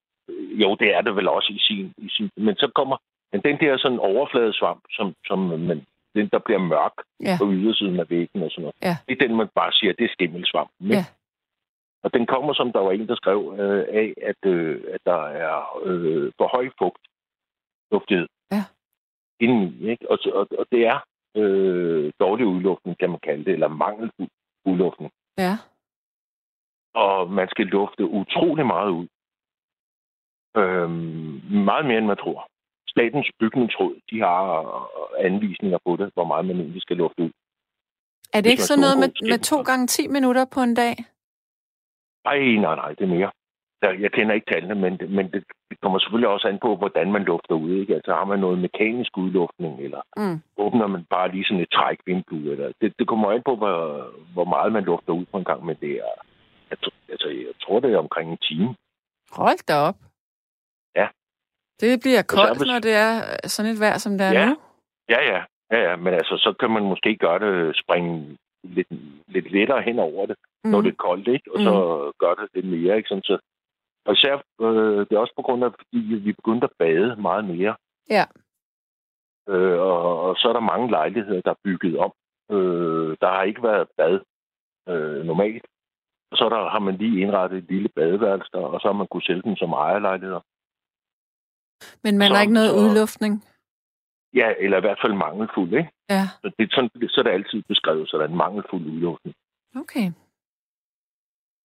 Jo, det er det vel også i sin, i sin men så kommer men den der sådan overfladesvamp, som, som man, den, der bliver mørk Ja. på ydersiden af væggen og sådan noget. Ja. Det er den, man bare siger, det er skimmelsvamp. Ja. Og den kommer, som der var en, der skrev, øh, af, at, øh, at der er øh, for høj fugt, luftighed Ja. Indeni. Ikke? Og, og, og det er øh, dårlig udluftning, kan man kalde det, eller mangelfuld udluftning. Ja. Og man skal lufte utrolig meget ud. Øhm, meget mere, end man tror. Statens bygningsråd, de har anvisninger på det, hvor meget man egentlig skal lufte ud. Er det ikke sådan noget med, med to gange 10 minutter på en dag? Ej, nej, nej, det er mere. Jeg, jeg kender ikke tallene, men, men det, kommer selvfølgelig også an på, hvordan man lufter ud. Ikke? Altså har man noget mekanisk udluftning, eller Mm. åbner man bare lige sådan et trækvindue. Eller, det, det kommer an på, hvor, hvor meget man lufter ud på en gang, men det er, jeg, altså, jeg tror, det er omkring en time. Hold da op. Ja. Det bliver koldt, hvis- når det er sådan et vejr, som det er Ja. nu. Ja, ja, ja, ja, men altså, så kan man måske gøre det, springe lidt, lidt lettere hen over det, mm. når det er koldt, ikke? Og så gør det lidt mere, ikke? Sådan, så, og især, øh, det er også på grund af, fordi vi begyndte at bade meget mere. Ja. Øh, og, og så er der mange lejligheder, der er bygget om. Øh, der har ikke været bad øh, normalt. Og så er der, har man lige indrettet et lille badeværelse der, og så har man kunne sælge dem som ejerlejligheder. Men man Så- har ikke noget så- udluftning. Ja, eller i hvert fald mangelfuld, ikke? Ja, Så, det, er sådan, så er det altid beskrevet, så der er en mangelfuld udluftning. okay.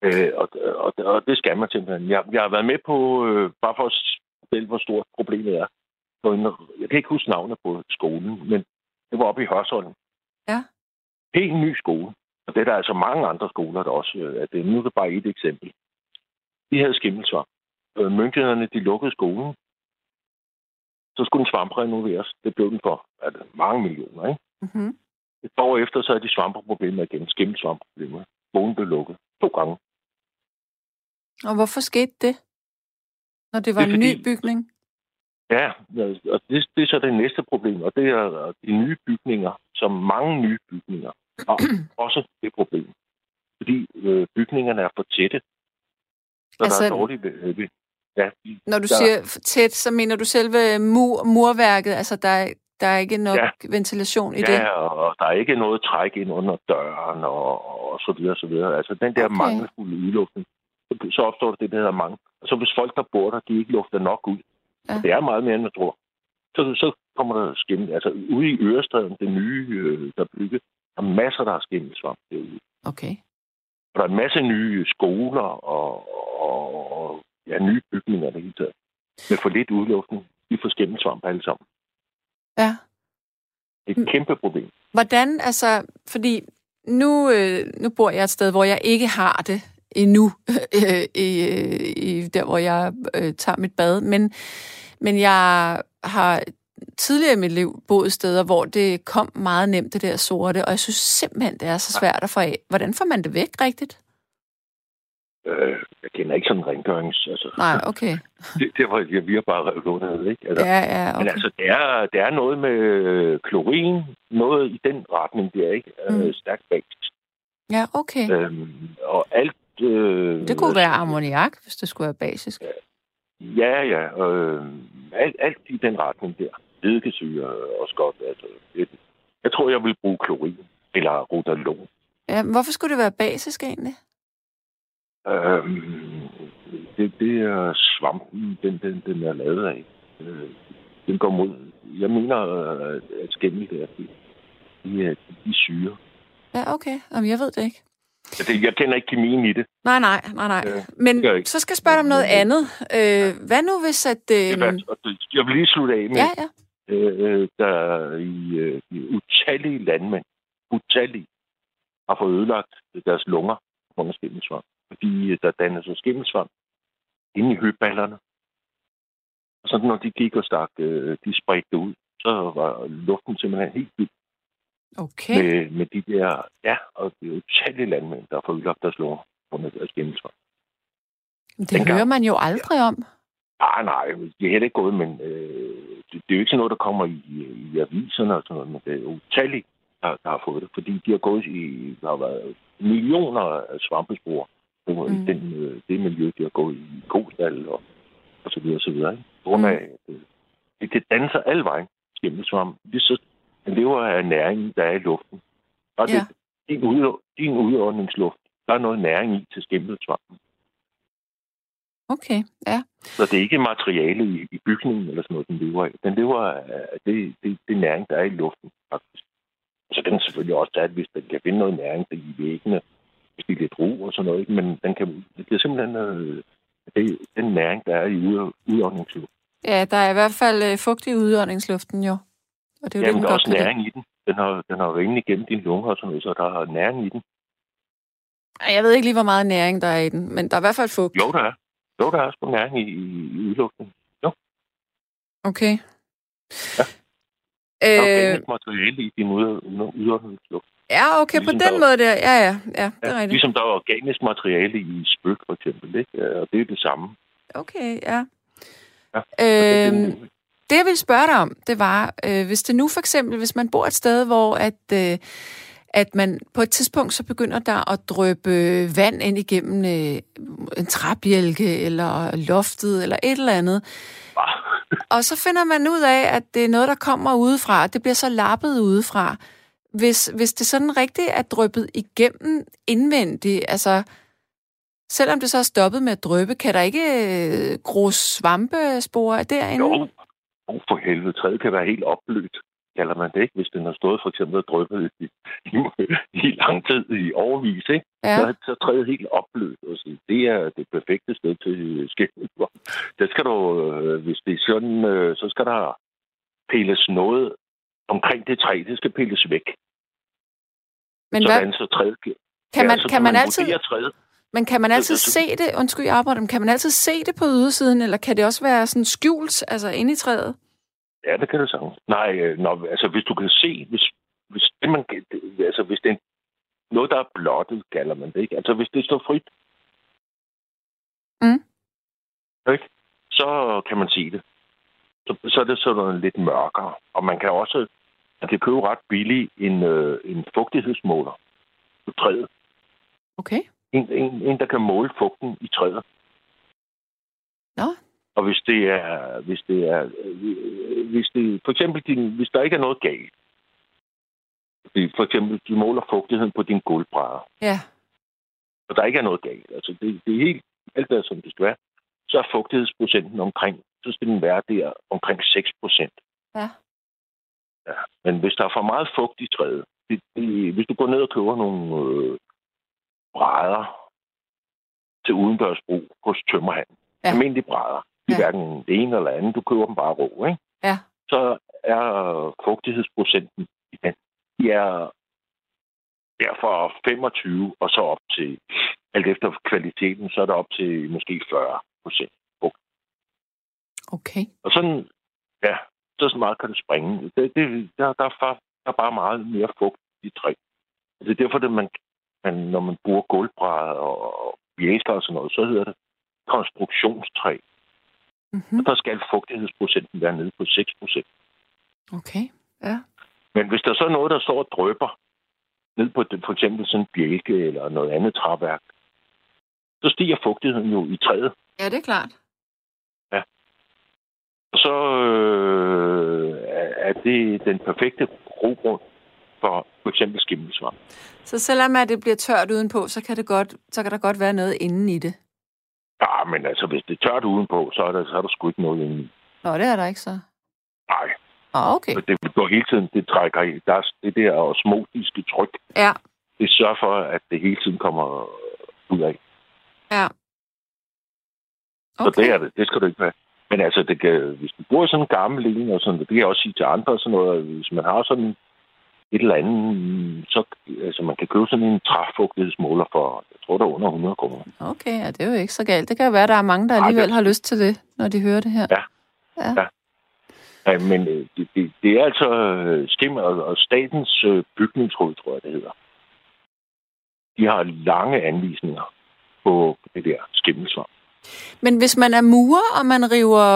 Øh, og, og, og det skal man simpelthen. Jeg, jeg har været med på, øh, bare for at fortælle, hvor stort problemet er. På en, jeg kan ikke huske navnet på skolen, men det var oppe i Hørsholm. Ja. Helt ny skole. Og det er der altså mange andre skoler, der også øh, er det. Nu er det bare et eksempel. De havde skimmelsvamp. Øh, myndighederne, de lukkede skolen. Så skulle den svamprenoveres. Det blev den for altså, mange millioner, ikke? Mm-hmm. Et år efter, så er de svampeproblemer igen. Skimmelsvampeproblemer. Skolen blev lukket. To gange. Og hvorfor skete det? Når det var Det en ny fordi- bygning? Ja, og det, det er så det næste problem, og det er de nye bygninger, som mange nye bygninger har også det problem. Fordi øh, bygningerne er for tætte. Så altså, der Altså- er dårligt ved, ved ja, de- Når du der, siger tæt, så mener du selve mur, murværket? Altså, der er, der er ikke nok Ja. ventilation i det? Ja, og der er ikke noget træk ind under døren, og, og så videre, så videre. Altså den der okay. mangelfulde udluftning, så- opstår der det, der hedder mangel. Og så hvis folk, der bor der, de ikke lufter nok ud, Ja. og det er meget mere, end man tror, så, så kommer der skimmel. Altså ude i Ørestaden, det nye, øh, der er bygget, der er masser, der har skimmelsvamp derude. Okay. Og der er en masse nye skoler og, og, og ja, nye bygninger det hele taget. Med for lidt udluftning. De får skimmelsvamp alle sammen. Ja. Det er et kæmpe problem. Hvordan, altså, fordi nu, øh, nu bor jeg et sted, hvor jeg ikke har det endnu, øh, i, øh, i, der hvor jeg øh, tager mit bad, men, men jeg har tidligere i mit liv boet steder, hvor det kom meget nemt, det der sorte, og jeg synes simpelthen, det er så svært at få af. Hvordan får man det væk rigtigt? Øh, jeg kender ikke sådan en rengørings... Altså, Nej, okay. det, det var, vi har bare revet ned, ikke? Altså, Ja, ja, Men okay. altså, det er, det er noget med klorin, noget i den retning, det er ikke Mm. øh, stærkt basisk. Ja, okay. Øhm, og alt... Øh, Det kunne være ammoniak, hvis det skulle være basisk. Ja, ja. Øh, alt, alt i den retning der. Eddikesyre også godt. Altså, det, jeg tror, jeg vil bruge klorin eller rotalon. Ja, hvorfor skulle det være basisk egentlig? Øhm, det, det er svampen, den, den, den er lavet af. Øh, den går mod... Jeg mener, øh, at skimmel der, de, de, de syre. Ja, okay. Jamen, jeg ved det ikke. Jeg kender ikke kemien i det. Nej, nej, nej, nej. Ja, Men så skal jeg spørge dig om noget andet. Øh, hvad nu hvis at... Øh, jeg vil lige slutte af med, ja, ja. øh, der i øh, utallige landmænd, utallige, har fået ødelagt deres lunger af skimmelsvamp. Fordi øh, der danner sig skimmelsvamp inde i høballerne. Og så når de gik og stak, øh, de spredte ud, så var luften simpelthen helt fyldt Okay. med, med de der, ja, og det er utallige landmænd, der har fået ødelagt deres lunger af deres skimmelsvamp. Det dengang- hører man jo aldrig om. Nej, Nej, nej, det er heller ikke gået, men øh, det, det er jo ikke sådan noget, der kommer i, i aviserne og sådan noget, men det er jo utalligt, der, der har fået det, fordi de har gået i, der har været millioner af svampespor mm. den, øh, det miljø, de har gået i kostal og, og så videre og så videre. Ikke? På grund af, mm. det, det danser alle vejen, skimmelsvamp. Det er så, lever af næringen, der er i luften. Og det, ja. din, ud, din udåndningsluft, der er noget næring i til skimmelsvampen. Okay, ja. Så det er ikke materiale i, i bygningen eller sådan noget, den lever af. Den lever af det, det, det næring, der er i luften, faktisk. Så den selvfølgelig også tage, hvis den kan finde noget næring i væggene, hvis det er lidt ro og sådan noget. Men den kan, det er simpelthen øh, det, den næring, der er i udåndingsluften. Ja, der er i hvert fald øh, fugt i udåndingsluften, jo. Og det er jo Jamen, det, der er også næring det. i den. Den har, den har rimelig gennem dine lunger og sådan noget, så der er næring i den. Jeg ved ikke lige, hvor meget næring der er i den, men der er i hvert fald fugt. Jo, der er. Jo, der er sgu næring i, i udluften. Jo. Okay. Ja. Øh... Der er materiale i din udåndelsesluft. Ja, okay, ligesom på den måde der. Ja, ja, ja, det er ja, rigtigt. Ligesom der er organisk materiale i spøg, for eksempel, ikke? Og det er det samme. Okay, ja. ja. Øhm, det, jeg ville spørge dig om, det var, øh, hvis det nu for eksempel, hvis man bor et sted, hvor at, øh, at man på et tidspunkt så begynder der at drøbe vand ind igennem øh, en træbjælke eller loftet eller et eller andet. og så finder man ud af, at det er noget, der kommer udefra, og det bliver så lappet udefra. Hvis, hvis det sådan rigtigt er drøbet igennem indvendigt, altså selvom det så er stoppet med at drøbe, kan der ikke øh, gro svampespore derinde? Jo, oh, for helvede, træet kan være helt opblødt kalder man det, ikke? Hvis den har stået for eksempel og drøbet i, i, i lang tid, i overvis, ikke? Ja. Så, så træet helt opblødt. Og så, det er det perfekte sted til skældning. Der skal du, øh, hvis det er sådan, øh, så skal der pilles noget omkring det træ. Det skal pilles væk. Men Sådan, hvad? så træet kan man, ja, kan man, man altid... Træet. Men kan man altid se det, undskyld, jeg arbejder, kan man altid se det på ydersiden, eller kan det også være sådan skjult, altså inde i træet? Ja, det kan du sagtens. Nej, øh, når, altså hvis du kan se, hvis, hvis det man, altså hvis det er noget, der er blottet, kalder man det, ikke? Altså hvis det står frit, mm. ikke? så kan man se det. Så, så er det sådan lidt mørkere. Og man kan også, man kan købe ret billigt en, øh, en fugtighedsmåler på træet. Okay. En, en, en, der kan måle fugten i træet. Nå, og hvis det er, hvis det er, hvis det, for eksempel, din, hvis der ikke er noget galt, for eksempel, du måler fugtigheden på din gulvbrædder. Ja. Og der ikke er noget galt. Altså, det, det er helt, alt der, som det skal være. Så er fugtighedsprocenten omkring, så skal den være der omkring 6 procent. Ja. ja. Men hvis der er for meget fugt i træet, det, det, hvis du går ned og køber nogle øh, brædder til udendørsbrug hos tømmerhandlen, ja. almindelige brædder, ja. hverken det ene eller andet. Du køber dem bare rå, ikke? Ja. Så er fugtighedsprocenten i den, de er derfor 25 og så op til, alt efter kvaliteten, så er det op til måske 40 procent Okay. Og sådan, ja, så meget kan det springe. Det, det, der, der, er der er bare meget mere fugt i træ. Det er derfor, det man, man, når man bruger gulvbrædder og bjæsker og sådan noget, så hedder det konstruktionstræ. Mm-hmm. Og der skal fugtighedsprocenten være nede på 6 procent. Okay, ja. Men hvis der så er noget, der står og drøber ned på for eksempel sådan en bjælke eller noget andet træværk, så stiger fugtigheden jo i træet. Ja, det er klart. Ja. Og så øh, er det den perfekte grobund for for eksempel skimmelsvamp. Så selvom at det bliver tørt udenpå, så kan, det godt, så kan der godt være noget inden i det? Ja, men altså, hvis det er tørt udenpå, så er der, så er der sgu ikke noget inde Nå, det er der ikke så. Nej. Ah, okay. Det går hele tiden, det trækker i. Der er det der osmotiske tryk. Ja. Det sørger for, at det hele tiden kommer ud af. Ja. Okay. Så det er det. Det skal du ikke have. Men altså, det kan, hvis du bruger sådan en gammel en, og sådan, det kan jeg også sige til andre, og sådan noget, hvis man har sådan et eller andet, så altså, man kan købe sådan en træfugtighedsmåler for, jeg tror, der er under 100 kroner. Okay, ja, det er jo ikke så galt. Det kan jo være, at der er mange, der alligevel har lyst til det, når de hører det her. Ja. Ja. ja. ja men øh, det, det, det er altså øh, skim og, og statens øh, bygningsråd, tror jeg, det hedder. De har lange anvisninger på det der skimmelsvamp. Men hvis man er murer, og man river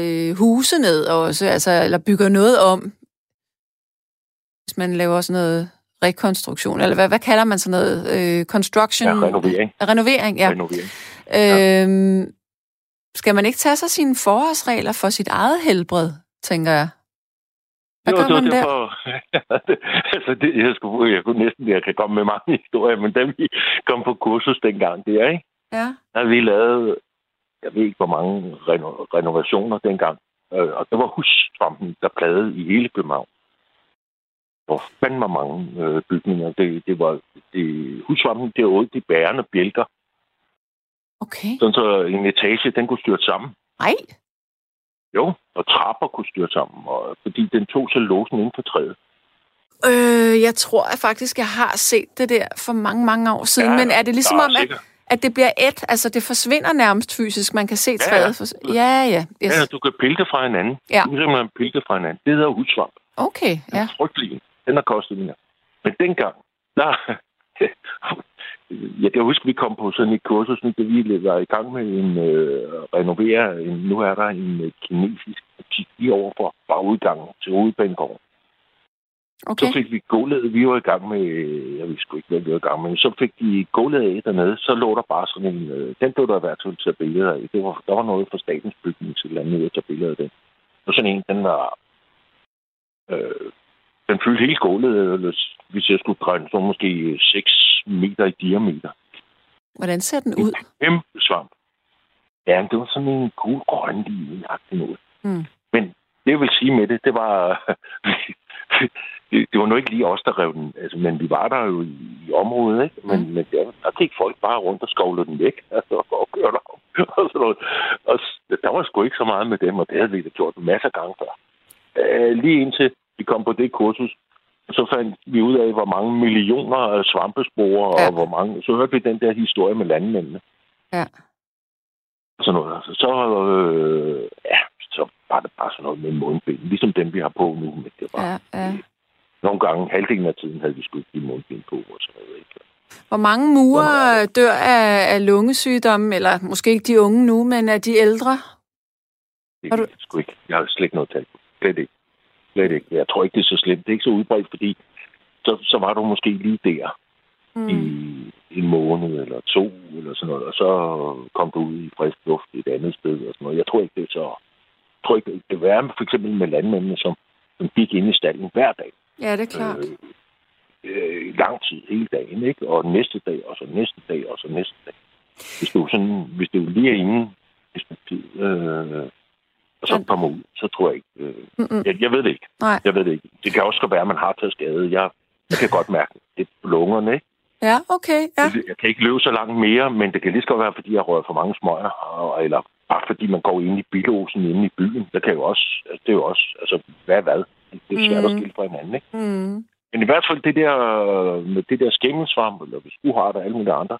øh, huse ned også, altså, eller bygger noget om, hvis man laver sådan noget rekonstruktion, eller hvad, hvad kalder man sådan noget? Øh, construction? Ja, renovering. Renovering, ja. Renovering. Øhm, skal man ikke tage sig sine forholdsregler for sit eget helbred, tænker jeg? Hvad Jo, det var man der? derfor, altså det, jeg, skulle, jeg kunne næsten, jeg kan komme med mange historier, men da vi kom på kursus dengang der, ikke? Ja. der vi lavet, jeg ved ikke hvor mange reno, renovationer dengang, øh, og det var hussvampen, der plagede i hele København. Hvor fandme mange øh, bygninger. Det, det var det, hussvampen, det var de bærende bjælker, Okay. sådan så en etage, den kunne styrte sammen. Nej. Jo, og trapper kunne styrte sammen, og, fordi den tog så låsen inden for træet. Øh, jeg tror at faktisk, jeg har set det der for mange, mange år siden. Ja, men er det ligesom der om, at, sikkert. at det bliver et? Altså, det forsvinder nærmest fysisk. Man kan se ja. træet. For... Ja, ja. Yes. Ja, du kan pille det fra hinanden. Ja. Du kan simpelthen pille det fra hinanden. Det hedder hudsvamp. Okay, Ja. ja. Frygtelig. Den har kostet mere. Men dengang, der... jeg kan huske, vi kom på sådan et kursus, da vi var i gang med en øh, renovere. En, nu er der en øh, kinesisk butik lige overfor bagudgangen til hovedbanegården. Okay. Så fik vi gulvet. Vi var i gang med... Jeg ved sgu ikke, hvad vi var i gang med. Men så fik de gulvet af dernede. Så lå der bare sådan en... Øh, den blev der i hvert fald taget billeder af. Det var, der var noget fra statens bygning til et eller andet ud at tage billeder af den. Og sådan en, den var... Øh, den fyldte hele gulvet, eller hvis jeg skulle den, så måske 6 meter i diameter. Hvordan ser den ud? Kæmpe svamp. Ja, men det var sådan en gul grønlig-agtig noget. Mm. Men det, jeg vil sige med det, det var... det, det var nu ikke lige os, der rev den. Altså, men vi var der jo i, i området, ikke? Men, Mm. men der, der gik folk bare rundt og skovlede den væk. Altså, og kørte om. Og, sådan noget. og der var sgu ikke så meget med dem, og det havde vi da gjort masser af gange før. Øh, lige indtil vi kom på det kursus, så fandt vi ud af, hvor mange millioner af svampesporer, Ja. og hvor mange... Så hørte vi den der historie med landmændene. Ja. Sådan noget. Så, øh, ja, så var det bare sådan noget med mundbind. Ligesom dem, vi har på nu. Men det var, Ja, ja. Nogle gange, halvdelen af tiden, havde vi ikke de mundbind på og sådan noget. Ikke? Hvor mange murer dør af, af lungesygdomme, eller måske ikke de unge nu, men af de ældre? Det Har du... sgu ikke. Jeg har slet ikke noget tal på. Slet ikke. Slet ikke. Jeg tror ikke, det er så slemt. Det er ikke så udbredt, fordi så, så var du måske lige der Mm. i en måned eller to, eller sådan noget, og så kom du ud i frisk luft et andet sted og sådan noget. Jeg tror ikke, det er så... Jeg tror ikke, det værre for eksempel med landmændene, som, som gik ind i stallen hver dag. Ja, det er klart. Øh, øh, lang tid, hele dagen, ikke? Og næste dag, og så næste dag, og så næste dag. Hvis du, sådan, hvis du lige er inde stykke tid, øh, og så Men- kommer ud, så tror jeg ikke... Øh, Mm-mm. jeg, jeg ved det ikke. Nej. Jeg ved det ikke. Det kan også godt være, at man har taget skade. Jeg, jeg kan godt mærke det. Det er på lungerne, ikke? Ja, okay. Ja. Jeg kan ikke løbe så langt mere, men det kan lige så godt være, fordi jeg rører for mange smøger, eller bare fordi man går ind i bilosen inde i byen. Det kan jo også, altså, det er jo også, altså, hvad hvad? Det er svært at Mm. skille fra hinanden, ikke? Mm. Men i hvert fald det der, med det der skimmelsvamp, eller hvis du har det, og alle mulige andre,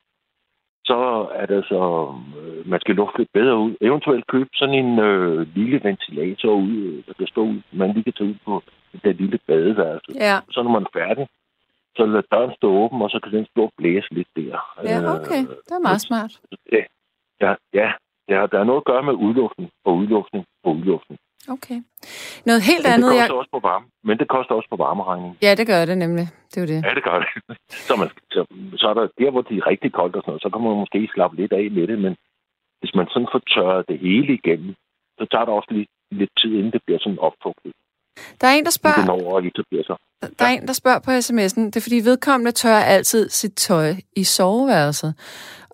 så er det så, øh, man skal lufte lidt bedre ud. Eventuelt købe sådan en øh, lille ventilator ud, øh, der kan stå ud, man lige kan tage ud på det lille badeværelse. Ja. Så når man er færdig, så lader døren stå åben, og så kan den stå og blæse lidt der. Ja, okay. Øh, Det er meget smart. Ja, ja, ja, der er noget at gøre med udluftning og udluftning og udluftning. Okay. Noget helt Men det andet, koster jeg... også på varme. Men det koster også på varmeregningen. Ja, det gør det nemlig. Det er jo det. Ja, det gør det. Så, man, så, så er der der, hvor det er rigtig koldt og sådan noget, så kan man måske slappe lidt af med det, men hvis man sådan får tørret det hele igennem, så tager det også lidt, lidt tid, inden det bliver sådan opfugtet. Der er en, der Det spørger, når at etablere sig. der er en, der spørger på sms'en. Det er fordi vedkommende tørrer altid sit tøj i soveværelset.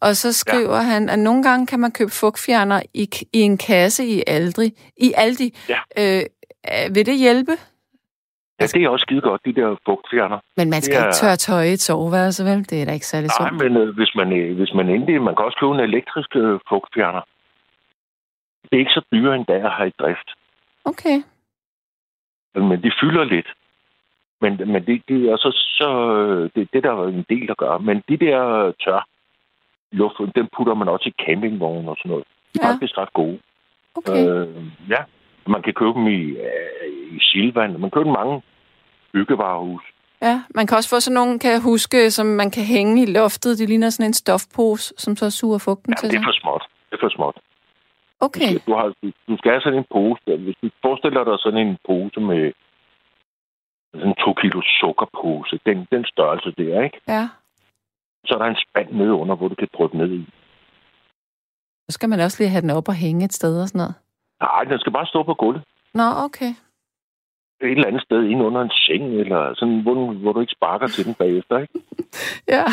Og så skriver ja. han, at nogle gange kan man købe fugtfjerner i, i en kasse i Aldi. I Aldi. Ja. Øh, vil det hjælpe? Ja, det er også skide godt, de der fugtfjerner. Men man skal Det ikke tørre tøj i et soveværelse, vel? Det er da ikke særlig Nej, sundt. men øh, hvis man, øh, hvis man endelig, man kan også købe en elektrisk øh, fugtfjerner. Det er ikke så dyre endda at have i drift. Okay. Men de fylder lidt. Men, men det, det er så, så øh, det, det der er en del, der gør. Men de der tør luft, dem putter man også i campingvognen og sådan noget. De er Ja. faktisk ret gode. Okay. Øh, ja, man kan købe dem i, øh, i Silvan. Man kan købe dem i mange byggevarehus. Ja, man kan også få sådan nogle, kan jeg huske, som man kan hænge i loftet. Det ligner sådan en stofpose, som så suger fugten Ja, til det er sig. for småt. Det er for småt. Okay. Du, har, du, skal have sådan en pose. Hvis du forestiller dig sådan en pose med sådan en to kilo sukkerpose, den, den størrelse der, ikke? Ja. Så er der en spand nede under, hvor du kan dryppe ned i. Så skal man også lige have den op og hænge et sted og sådan noget. Nej, den skal bare stå på gulvet. Nå, okay. Et eller andet sted inde under en seng, eller sådan, hvor, du- hvor du ikke sparker til den bagefter, ikke? Ja,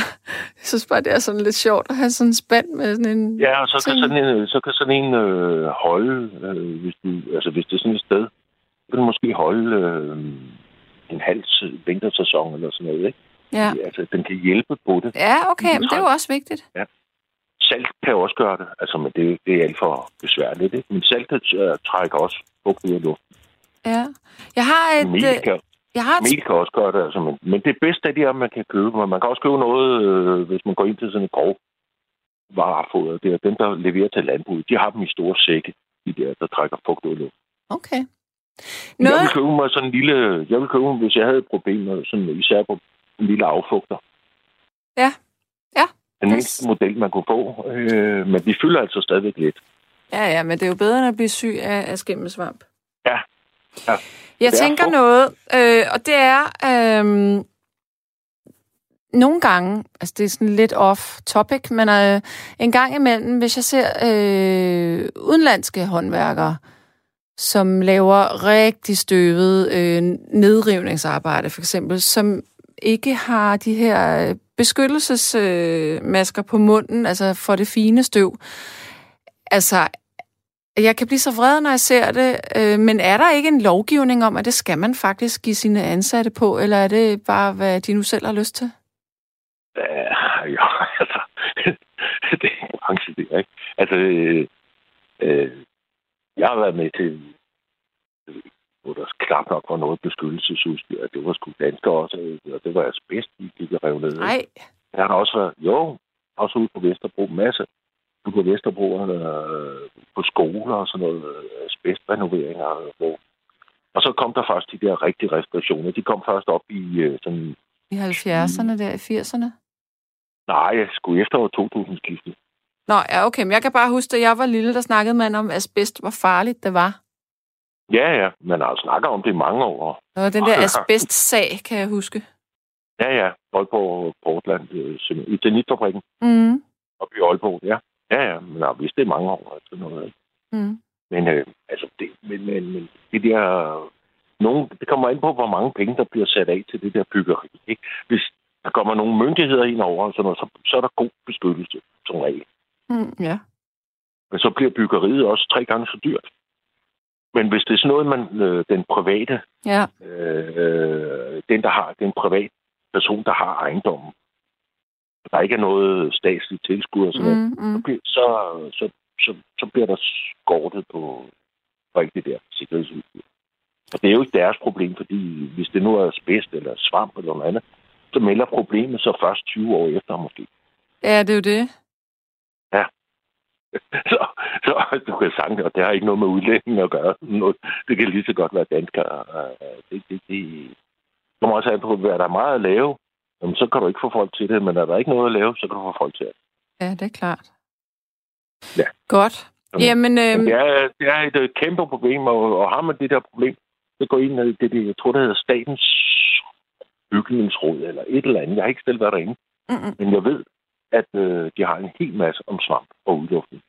jeg synes bare, det er sådan lidt sjovt at have sådan en spand med sådan en... Ja, og så kan ting. sådan en, så kan sådan en øh, holde, øh, hvis, du, altså, hvis det er sådan et sted, så kan den måske holde øh, en halv vintersæson eller sådan noget, ikke? Ja. Altså, den kan hjælpe på det. Ja, okay, men det er jo også vigtigt. Salt kan også gøre det, altså, men det, det er alt for besværligt, ikke? Men saltet øh, trækker også fugt ud af luften. Ja. Jeg har et... Mel øh, kan, Jeg har et... mel kan også gøre det, altså, men, men det bedste af det er, at man kan købe. Men man kan også købe noget, øh, hvis man går ind til sådan et grov varefoder. Det er dem, der leverer til landbruget. De har dem i store sække, de der, der trækker fugt ud af luften. Okay. Noget... Jeg Noget... vil købe mig sådan en lille... Jeg vil købe, mig, hvis jeg havde et problem med sådan, især på en lille affugter. Ja. Ja. Den Yes. mindste model, man kunne få. Øh, men de fylder altså stadigvæk lidt. Ja, ja, men det er jo bedre end at blive syg af, af skimmelsvamp. Ja. Ja. Jeg Det er tænker noget, øh, og det er... Øh, nogle gange, altså det er sådan lidt off topic, men øh, en gang imellem, hvis jeg ser øh, udenlandske håndværkere, som laver rigtig støvet øh, nedrivningsarbejde, for eksempel, som ikke har de her øh, beskyttelsesmasker øh, på munden, altså for det fine støv. Altså, jeg kan blive så vred, når jeg ser det, øh, men er der ikke en lovgivning om, at det skal man faktisk give sine ansatte på, eller er det bare, hvad de nu selv har lyst til? Ja, ja altså... det er en branche, det er, ikke? Altså, øh, øh, jeg har været med til hvor der knap nok var noget beskyttelsesudstyr. Det var sgu danskere også, og det var asbest, de gik og rev ned. Nej. Der har også været, jo, også ude på Vesterbro, masse. Ude på Vesterbro, øh, på skoler og sådan noget, øh, asbestrenoveringer. Hvor... Og så kom der først de der rigtige restriktioner. De kom først op i øh, sådan, I 70'erne der, i 80'erne? nej, jeg skulle efter år 2000 skifte. Nå, ja, okay, men jeg kan bare huske, at jeg var lille, der snakkede man om, at asbest, hvor farligt det var. Ja, ja, man har snakket om det i mange år. Var den der asbest-sag, kan jeg huske. Ja, ja, Aalborg Portland, øh, i Zenitfabrikken Mm. oppe i Aalborg, ja. Ja, ja, men jeg har vidst det i mange år. Altså noget. Mm. Men, øh, altså, det, men, men, men det der... Nogen, det kommer ind på, hvor mange penge, der bliver sat af til det der byggeri. Ikke? Hvis der kommer nogle myndigheder ind over, og sådan noget, så, så er der god beskyttelse, som regel. Mm, ja. Men så bliver byggeriet også tre gange så dyrt. Men hvis det er sådan noget, man, øh, den private, Ja. øh, den, der har, den privat person, der har ejendommen, der ikke er noget statsligt tilskud og sådan noget, Mm, så, mm. så, så, så, så bliver der skortet på, det der sikkerhedsudstyr. Og det er jo ikke deres problem, fordi hvis det nu er asbest eller svamp eller noget andet, så melder problemet så først 20 år efter måske. Ja, det er jo det. så, så du kan sagtens, og det har ikke noget med udlænding at gøre. Noget, det kan lige så godt være danskere. Øh, Det, det, det kommer også an på, hvad der er meget at lave. Jamen, så kan du ikke få folk til det, men er der ikke noget at lave, så kan du få folk til det. Ja, det er klart. Ja. Godt. Jamen, Men øhm, det, er, det er et øh, kæmpe problem, og, og har man det der problem, så går ind i det, det, jeg tror, det hedder Statens Bygningsråd, eller et eller andet. Jeg har ikke selv været derinde, mm, men jeg ved, at øh, de har en hel masse om svamp og udluftning,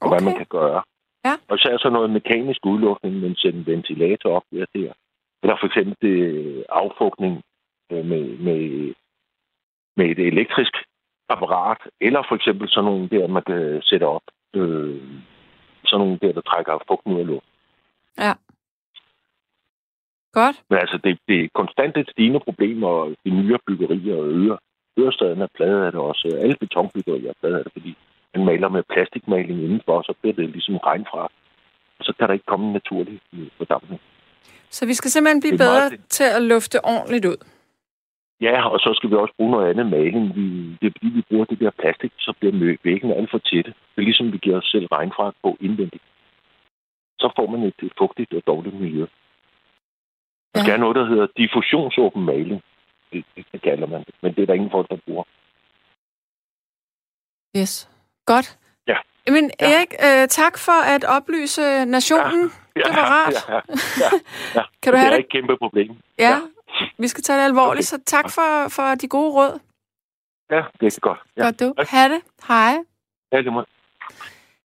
og hvad man okay. kan gøre. Ja. Og så er så noget mekanisk udluftning, men sætte en ventilator op der, der. Eller for eksempel det affugtning øh, med, med, med et elektrisk apparat, eller for eksempel sådan nogle der, man kan sætte op. Øh, sådan nogle der, der trækker fugten ud af luften. Ja. Godt. Men altså, det, det er konstant et stigende problem, og de nye byggerier og øger. Ørestaden er pladet af det også. Alle betonbyggerier er pladet af det, fordi man maler med plastikmaling indenfor, så bliver det ligesom regn fra. Og så kan der ikke komme en naturlig øh, fordampning. Så vi skal simpelthen blive er meget bedre til at lufte ordentligt ud. Ja, og så skal vi også bruge noget andet maling. Vi, det er fordi, vi bruger det der plastik, så bliver væggene alt for tætte. Det er ligesom, vi giver os selv regnfra på indvendigt. Så får man et, et fugtigt og dårligt miljø. Der ja. noget, der hedder diffusionsåben maling. Det, det, kalder man det. Men det er der ingen folk, der bruger. Yes. Godt. Ja. Men Erik, øh, tak for at oplyse nationen. Ja, Det var rart. Ja, ja, ja. Kan du det have er det? et kæmpe problem. Ja, vi skal tage det alvorligt, Okay. så tak for, for de gode råd. Ja, det er godt. Ja, Godt du. tak. Ha' det. Hej. ja det må.